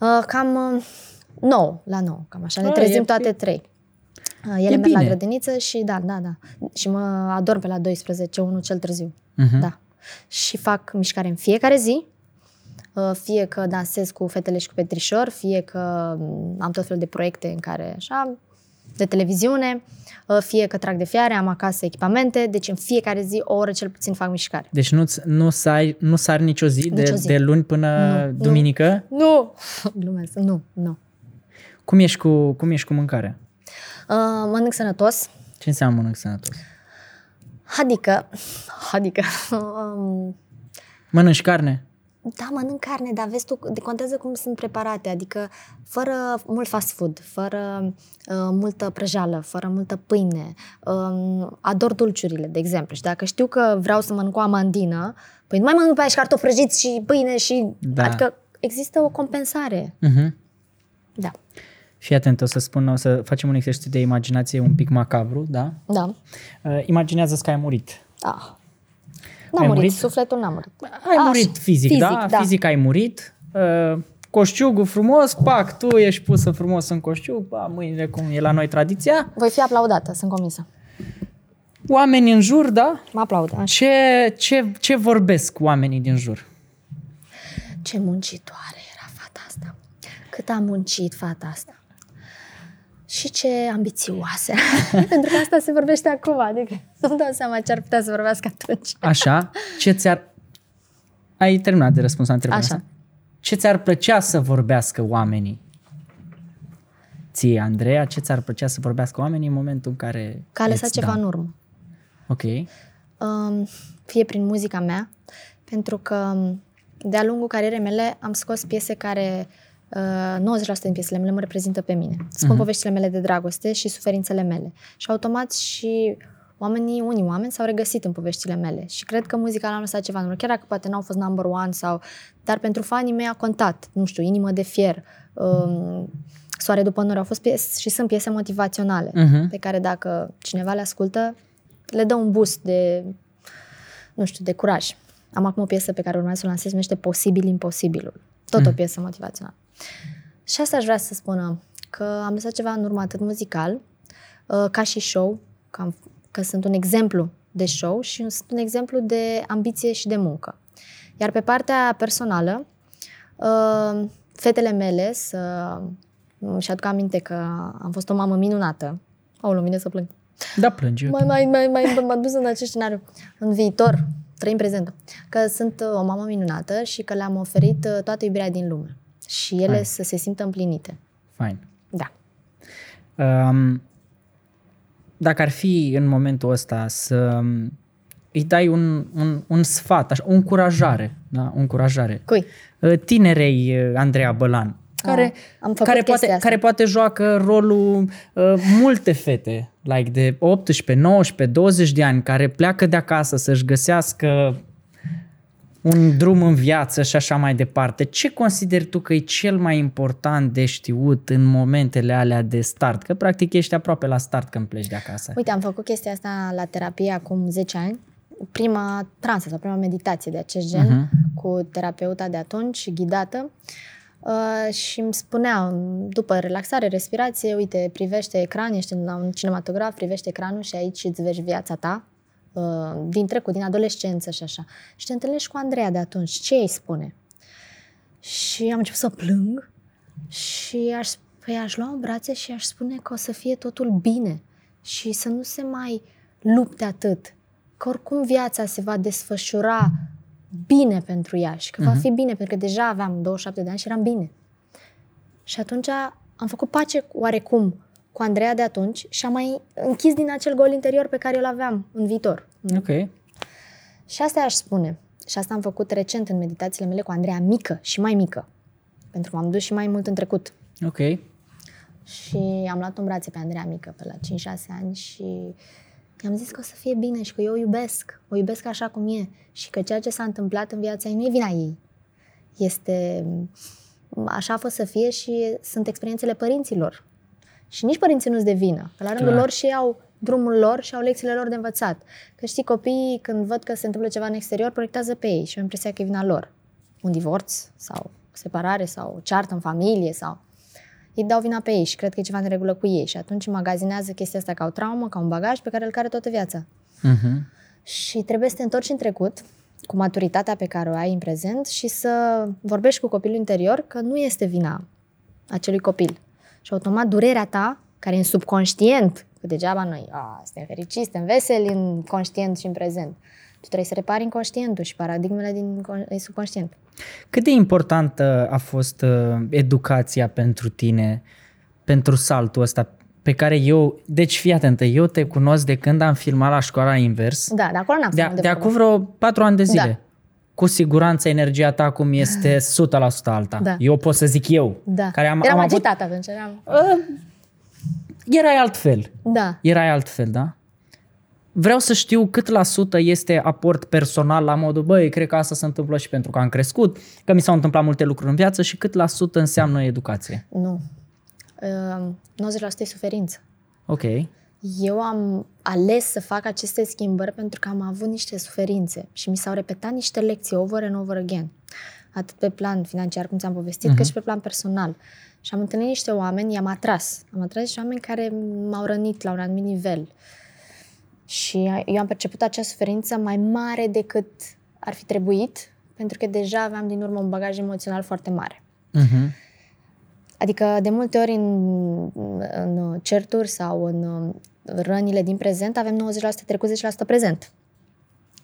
Uh, cam uh, 9, la 9, cam așa. Ne Ah, trezim e- toate trei. Uh, ele E merg bine. la grădiniță și da, da, da. Și mă adorm pe la 12, unul cel târziu. Mhm. Da. Și fac mișcare în fiecare zi. Uh, Fie că dansez cu fetele și cu petrișor, fie că mm, am tot felul de proiecte în care, așa, de televiziune, uh, fie că trag de fiare, am acasă echipamente, deci în fiecare zi o oră cel puțin fac mișcare. Deci nu, nu, sari, nu sari nicio zi, de, Nicio zi. de luni până Nu, nu. duminică? Nu! Glumesc, nu, nu. Cum ești cu, cum ești cu mâncarea? Uh, mănânc sănătos, Ce înseamnă mănânc sănătos? adică, adică, um, Mănânci carne? Da, mănânc carne, dar vezi tu, de contează cum sunt preparate, adică fără mult fast food, fără uh, multă prăjală, fără multă pâine. Um, ador dulciurile, de exemplu. Și dacă știu că vreau să mănânc o amandină, păi nu mai mănânc pe aia și cartofi prăjiți și pâine și... Da. Adică există o compensare. Uh-huh. Da. Fii atent, o să spun, o să facem un exercițiu de imaginație un pic macabru, da? Da. Uh, imaginează că ai murit. Da. N-a Ai murit, murit? sufletul n-a murit. Ai Așa, murit fizic, fizic, da? da. Fizic ai murit. Uh, coșciugul frumos, pac, tu ești pusă frumos în coșciug, ba, mâinile cum e la noi tradiția. Voi fi aplaudată, sunt convinsă. Oamenii în jur, da? Mă aplaudă. Așa. Ce, ce, ce vorbesc oamenii din jur? Ce muncitoare era fata asta. Cât a muncit fata asta. Și ce ambițioase. Pentru că asta se vorbește acum, adică nu-mi dau seama ce ar putea să vorbească atunci. Așa, ce ți-ar... Ai terminat de răspuns la întrebarea Așa. asta? Ce ți-ar plăcea să vorbească oamenii? Ție, Andreea, ce ți-ar plăcea să vorbească oamenii în momentul în care Că a lăsat îți ceva dau? în urmă. Ok. Um, fie prin muzica mea, pentru că um, de-a lungul carierei mele am scos piese care uh, 90% din piesele mele mă reprezintă pe mine. Spun Mhm. poveștile mele de dragoste și suferințele mele. Și automat și oamenii, unii oameni s-au regăsit în poveștile mele și cred că muzica l-a lăsat ceva în urmă, chiar dacă poate n-au fost number one sau... Dar pentru fanii mei a contat, nu știu, Inimă de fier, um, Soare după nori, au fost piese și sunt piese motivaționale Mhm. pe care dacă cineva le ascultă, le dă un boost de, nu știu, de curaj. Am acum o piesă pe care urmează să o lansez, se numește Posibil Imposibilul. Tot o piesă motivațională. Și asta aș vrea să spună, că am lăsat ceva în urmă atât muzical, uh, ca și show, că, am, că sunt un exemplu de show și sunt un exemplu de ambiție și de muncă. Iar pe partea personală, uh, fetele mele să și aduc aminte că am fost o mamă minunată. Au o mine să plâng. Da, plânge. Mai, mai, mai, mai m-am dus în acest scenariu. În viitor, trăim prezentul. Că sunt uh, o mamă minunată și că le-am oferit uh, toată iubirea din lume. Și ele Hai. să se simtă împlinite. Fain. Da. Um, dacă ar fi în momentul ăsta să îi dai un, un, un sfat, așa, o încurajare, da? o încurajare Cui? uh, tinerei uh, Andreea Bălan, care, Ah, am făcut care, chestia poate, asta. care poate joacă rolul uh, multe fete, like de 18, 19, 20 de ani, care pleacă de acasă să-și găsească un drum în viață și așa mai departe. Ce consideri tu că e cel mai important de știut în momentele alea de start? Că practic ești aproape la start când pleci de acasă. Uite, am făcut chestia asta la terapie acum 10 ani. Prima transă sau prima meditație de acest gen Mhm. cu terapeuta de atunci, ghidată. Uh, și îmi spunea, după relaxare, respirație, uite, privește ecran, ești la un cinematograf, privește ecranul și aici îți vezi viața ta, uh, din trecut, din adolescență și așa. Și te întâlnești cu Andreea de atunci. Ce îi spune? Și am început să plâng și aș, păi aș lua în brațe și aș spune că o să fie totul bine și să nu se mai lupte atât. Că oricum viața se va desfășura bine pentru ea și că va fi bine, pentru că deja aveam 27 de ani și eram bine. Și atunci am făcut pace oarecum cu Andreea de atunci și am mai închis din acel gol interior pe care îl aveam în viitor. Ok. Și asta aș spune. Și asta am făcut recent în meditațiile mele cu Andreea mică și mai mică. Pentru că m-am dus și mai mult în trecut. Ok. Și am luat în brațe pe Andreea mică pe la 5-6 ani și i-am zis că o să fie bine și că eu o iubesc. O iubesc așa cum e. Și că ceea ce s-a întâmplat în viața ei nu e vina ei. Este... Așa a fost să fie și sunt experiențele părinților. Și nici părinții nu-ți de vină. Că la rândul Clar. lor și ei au drumul lor și au lecțiile lor de învățat. Că știi, copiii când văd că se întâmplă ceva în exterior, proiectează pe ei și au impresia că e vina lor. Un divorț sau o separare sau o ceartă în familie sau îi dau vina pe ei și cred că e ceva în regulă cu ei și atunci magazinează chestia asta ca o traumă, ca un bagaj pe care îl care toată viața. Uh-huh. Și trebuie să te întorci în trecut cu maturitatea pe care o ai în prezent și să vorbești cu copilul interior că nu este vina acelui copil. Și automat durerea ta, care e în subconștient, că degeaba noi, a, suntem fericiți, suntem veseli în conștient și în prezent. Tu trebuie să repari inconștientul și paradigmele din con- din subconștient. Cât de importantă a fost uh, educația pentru tine, pentru saltul ăsta pe care eu, deci fii atentă, eu te cunosc de când am filmat la școala invers, Da, de acolo n-am de, fost de acum vreo patru ani de zile. Da. Cu siguranță energia ta acum este 100% alta. Da. Eu pot să zic eu, Da. care am, Eram am avut... agitat atunci. Eram... Erai altfel. Da. Erai altfel, da? Vreau să știu cât la sută este aport personal la modul, băi, cred că asta se întâmplă și pentru că am crescut, că mi s-au întâmplat multe lucruri în viață și cât la sută înseamnă educație. Nu. Uh, 90% e suferință. Ok. Eu am ales să fac aceste schimbări pentru că am avut niște suferințe și mi s-au repetat niște lecții over and over again. Atât pe plan financiar, cum ți-am povestit, uh-huh. cât și pe plan personal. Și am întâlnit niște oameni, i-am atras. Am atras niște oameni care m-au rănit la un anumit nivel. Și eu am perceput acea suferință mai mare decât ar fi trebuit, pentru că deja aveam din urmă un bagaj emoțional foarte mare. Uh-huh. Adică, de multe ori, în, în certuri sau în uh, rănile din prezent, avem 90% trecut, 10% prezent.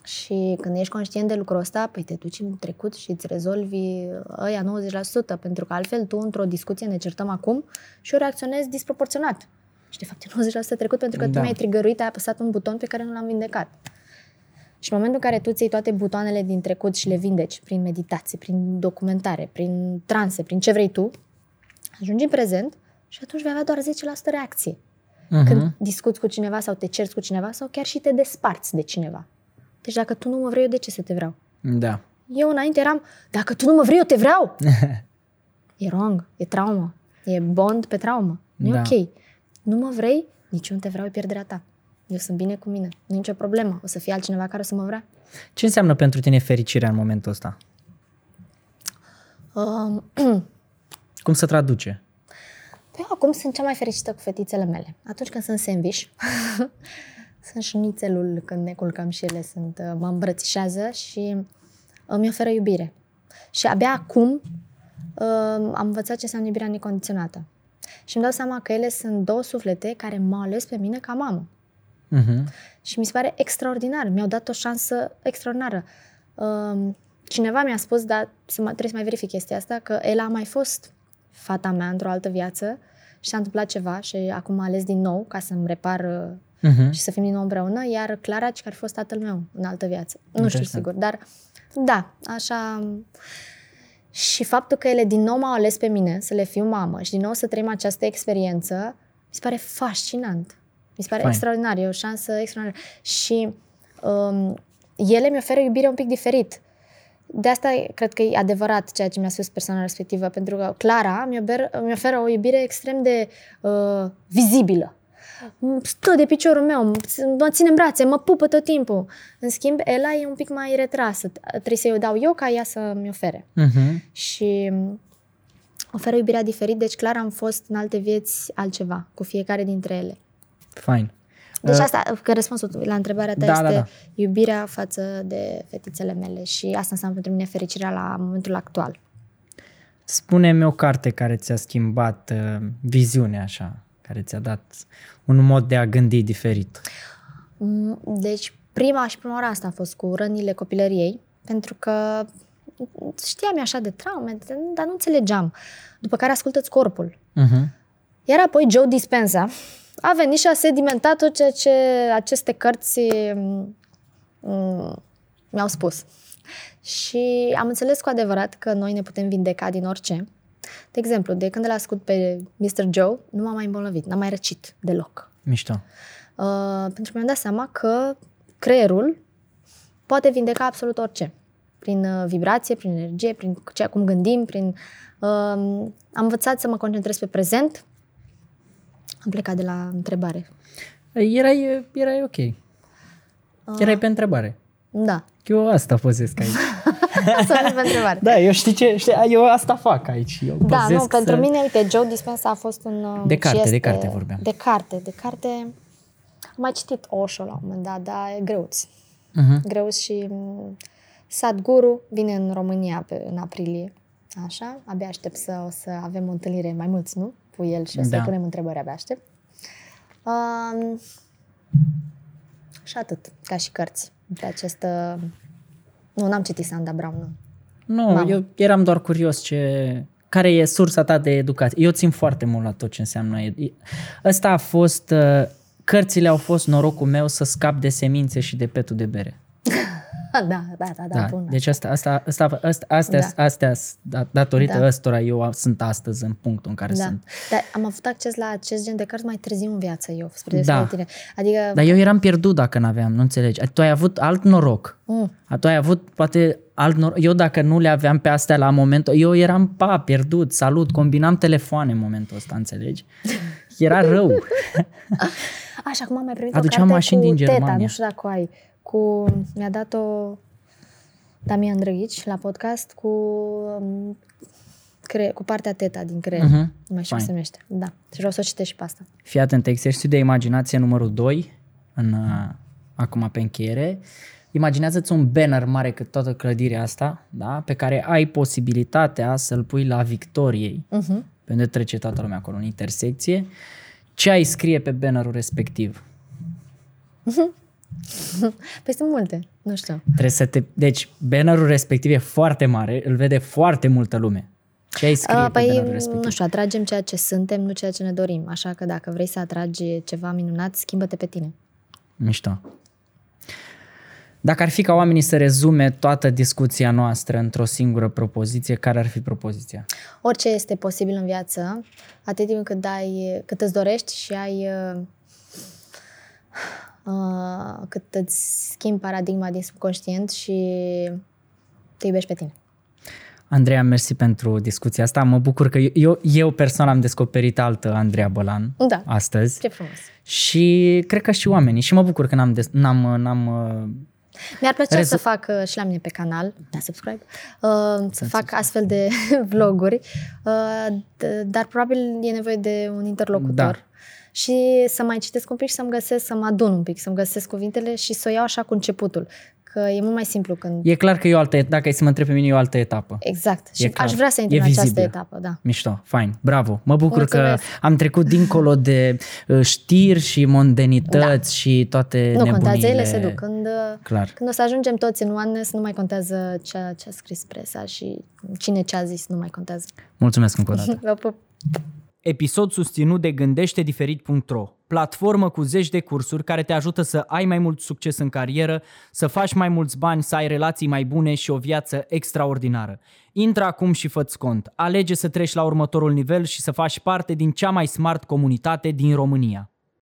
Și când ești conștient de lucrul ăsta, păi te duci în trecut și îți rezolvi ăia 90%, pentru că altfel tu, într-o discuție, ne certăm acum și eu reacționez disproporționat. Și de fapt e 90% trecut pentru că da. tu mi-ai trigăruit, ai apăsat un buton pe care nu l-am vindecat. Și în momentul în care tu ți toate butoanele din trecut și le vindeci prin meditație, prin documentare, prin transe, prin ce vrei tu, ajungi în prezent și atunci vei avea doar 10% reacție. Uh-huh. Când discuți cu cineva sau te cerți cu cineva sau chiar și te desparți de cineva. Deci dacă tu nu mă vrei, eu de ce să te vreau? Da. Eu înainte eram, dacă tu nu mă vrei, eu te vreau. e wrong, e traumă. E bond pe traumă. Nu da. e ok. Nu mă vrei, nici eu nu te vreau, e pierderea ta. Eu sunt bine cu mine. Nu e nicio problemă. O să fie altcineva care o să mă vrea. Ce înseamnă pentru tine fericirea în momentul ăsta? Um, Cum se traduce? Eu acum sunt cea mai fericită cu fetițele mele. Atunci când sunt sandwich, sunt șunițelul când ne culcăm și ele sunt, uh, mă îmbrățișează și îmi oferă iubire. Și abia acum uh, am învățat ce înseamnă iubirea necondiționată. Și îmi dau seama că ele sunt două suflete care m-au ales pe mine ca mamă. Uh-huh. Și mi se pare extraordinar. Mi-au dat o șansă extraordinară. Uh, cineva mi-a spus, dar să mă, trebuie să mai verific chestia asta, că el a mai fost fata mea într-o altă viață și s-a întâmplat ceva și acum a ales din nou ca să-mi repar uh-huh. și să fim din nou împreună, iar Clara, care a fost tatăl meu în altă viață. Nu știu sigur, dar da, așa... Și faptul că ele din nou m-au ales pe mine să le fiu mamă și din nou să trăim această experiență, mi se pare fascinant. Mi se pare Fine. extraordinar, e o șansă extraordinară. Și um, ele mi oferă iubire un pic diferit. De asta cred că e adevărat ceea ce mi-a spus persoana respectivă, pentru că Clara mi, ober, mi oferă o iubire extrem de uh, vizibilă. Stă de piciorul meu, mă ține în brațe, mă pupă tot timpul. În schimb, Ela e un pic mai retrasă. Trebuie să-i o dau eu ca ea să-mi ofere. Uh-huh. Și oferă iubirea diferit, deci clar am fost în alte vieți altceva, cu fiecare dintre ele. Fine. Deci uh, asta, că răspunsul la întrebarea ta da, este da, da. iubirea față de fetițele mele și asta înseamnă pentru mine fericirea la momentul actual. Spune-mi o carte care ți-a schimbat uh, viziunea așa, care ți-a dat un mod de a gândi diferit. Mm, deci prima și prima oară asta a fost cu rănile copilăriei, pentru că știam așa de traume, dar nu înțelegeam. După care ascultă corpul. Uh-huh. Iar apoi Joe Dispenza, a venit și a sedimentat tot ceea ce aceste cărți mm, mi-au spus. Și am înțeles cu adevărat că noi ne putem vindeca din orice. De exemplu, de când îl ascult pe Mr. Joe, nu m-am mai îmbolnăvit, n-am mai răcit deloc. Mișto. Uh, pentru că mi-am dat seama că creierul poate vindeca absolut orice. Prin uh, vibrație, prin energie, prin ceea cum gândim, prin... Uh, am învățat să mă concentrez pe prezent, am plecat de la întrebare. Erai, erai ok. Uh. Erai pe întrebare. Da. Eu asta pozesc aici. Să pe întrebare. Da, eu știi ce, știi, eu asta fac aici. Eu da, nu, să... pentru mine, uite, Joe Dispenza a fost un... Uh, de carte, este, de carte vorbeam. De carte, de carte. Am mai citit Osho la un moment dat, dar e greuț. Uh-huh. Greuț și mm, Sadhguru vine în România pe, în aprilie. Așa, abia aștept să, o să avem o întâlnire mai mulți, nu? cu el și o să da. punem întrebări, abia aștept. Um, și atât, ca și cărți. Pe această... Nu, n-am citit Sanda Brown, nu. Nu, Mamă. eu eram doar curios ce... Care e sursa ta de educație? Eu țin foarte mult la tot ce înseamnă... Ăsta a fost... Uh, cărțile au fost norocul meu să scap de semințe și de petul de bere. Da, da, da, da, da. Deci asta, asta, asta, asta, astea, da. astea, da, datorită da. ăstora eu sunt astăzi în punctul în care da. sunt. Dar am avut acces la acest gen de cărți mai târziu în viață eu, spre da. tine. Adică... Dar eu eram pierdut dacă n-aveam, nu înțelegi. Tu ai avut alt noroc. Mm. Tu ai avut poate alt noroc. Eu dacă nu le aveam pe astea la momentul, eu eram pa, pierdut, salut, combinam telefoane în momentul ăsta, înțelegi? Era rău. Așa, cum am mai primit Aduceam o carte mașini cu din Germania. Teta, nu știu dacă ai cu, mi-a dat-o Damian Drăghici la podcast cu, um, cre, cu partea teta din creier. Uh-huh. Nu mai știu cum se numește. Da. Și vreau să o citești și pe asta. Fii atent, exercițiu de imaginație numărul 2, în, uh, acum pe încheiere. Imaginează-ți un banner mare cât toată clădirea asta, da? pe care ai posibilitatea să-l pui la Victoriei, uh-huh. pe unde trece toată lumea acolo, în intersecție, ce ai scrie pe bannerul respectiv? Păi sunt multe, nu știu. Trebuie să te... Deci, bannerul respectiv e foarte mare, îl vede foarte multă lume. Ce ai scrie Uh, pe păi, bannerul respectiv? nu știu, atragem ceea ce suntem, nu ceea ce ne dorim. Așa că dacă vrei să atragi ceva minunat, schimbă-te pe tine. Mișto. Dacă ar fi ca oamenii să rezume toată discuția noastră într-o singură propoziție, care ar fi propoziția? Orice este posibil în viață, atât timp cât, dai, cât îți dorești și ai uh, uh, cât îți schimbi paradigma din subconștient și te iubești pe tine. Andreea, mersi pentru discuția asta. Mă bucur că eu, eu personal am descoperit altă Andreea Bălan Da. astăzi Ce frumos! și cred că și oamenii. Și mă bucur că n-am, des, n-am, n-am uh, Mi-ar plăcea Rezu- să fac uh, și la mine pe canal, da, subscribe, uh, să fac astfel de vloguri, uh, d- dar probabil e nevoie de un interlocutor. Da. Și să mai citesc un pic și să-mi găsesc, să mă adun un pic, să-mi găsesc cuvintele și să o iau așa cu începutul. Că e mult mai simplu când... E clar că e o altă, dacă ai să mă întreb pe mine, e o altă etapă. Exact. Și E clar. aș vrea să intru E în această vizibil. etapă, da. Mișto, fain, bravo. Mă bucur Mulțumesc. că am trecut dincolo de uh, știri și mondenități da. și toate Nu nebunile. contează, ele se duc. Când, uh, Clar. când o să ajungem toți în oneness, nu mai contează ceea ce a scris presa și cine ce a zis, nu mai contează. Mulțumesc încă o dată. Vă pup! Episod susținut de gândește-diferit.ro, platformă cu zeci de cursuri care te ajută să ai mai mult succes în carieră, să faci mai mulți bani, să ai relații mai bune și o viață extraordinară. Intră acum și fă-ți cont. Alege să treci la următorul nivel și să faci parte din cea mai smart comunitate din România.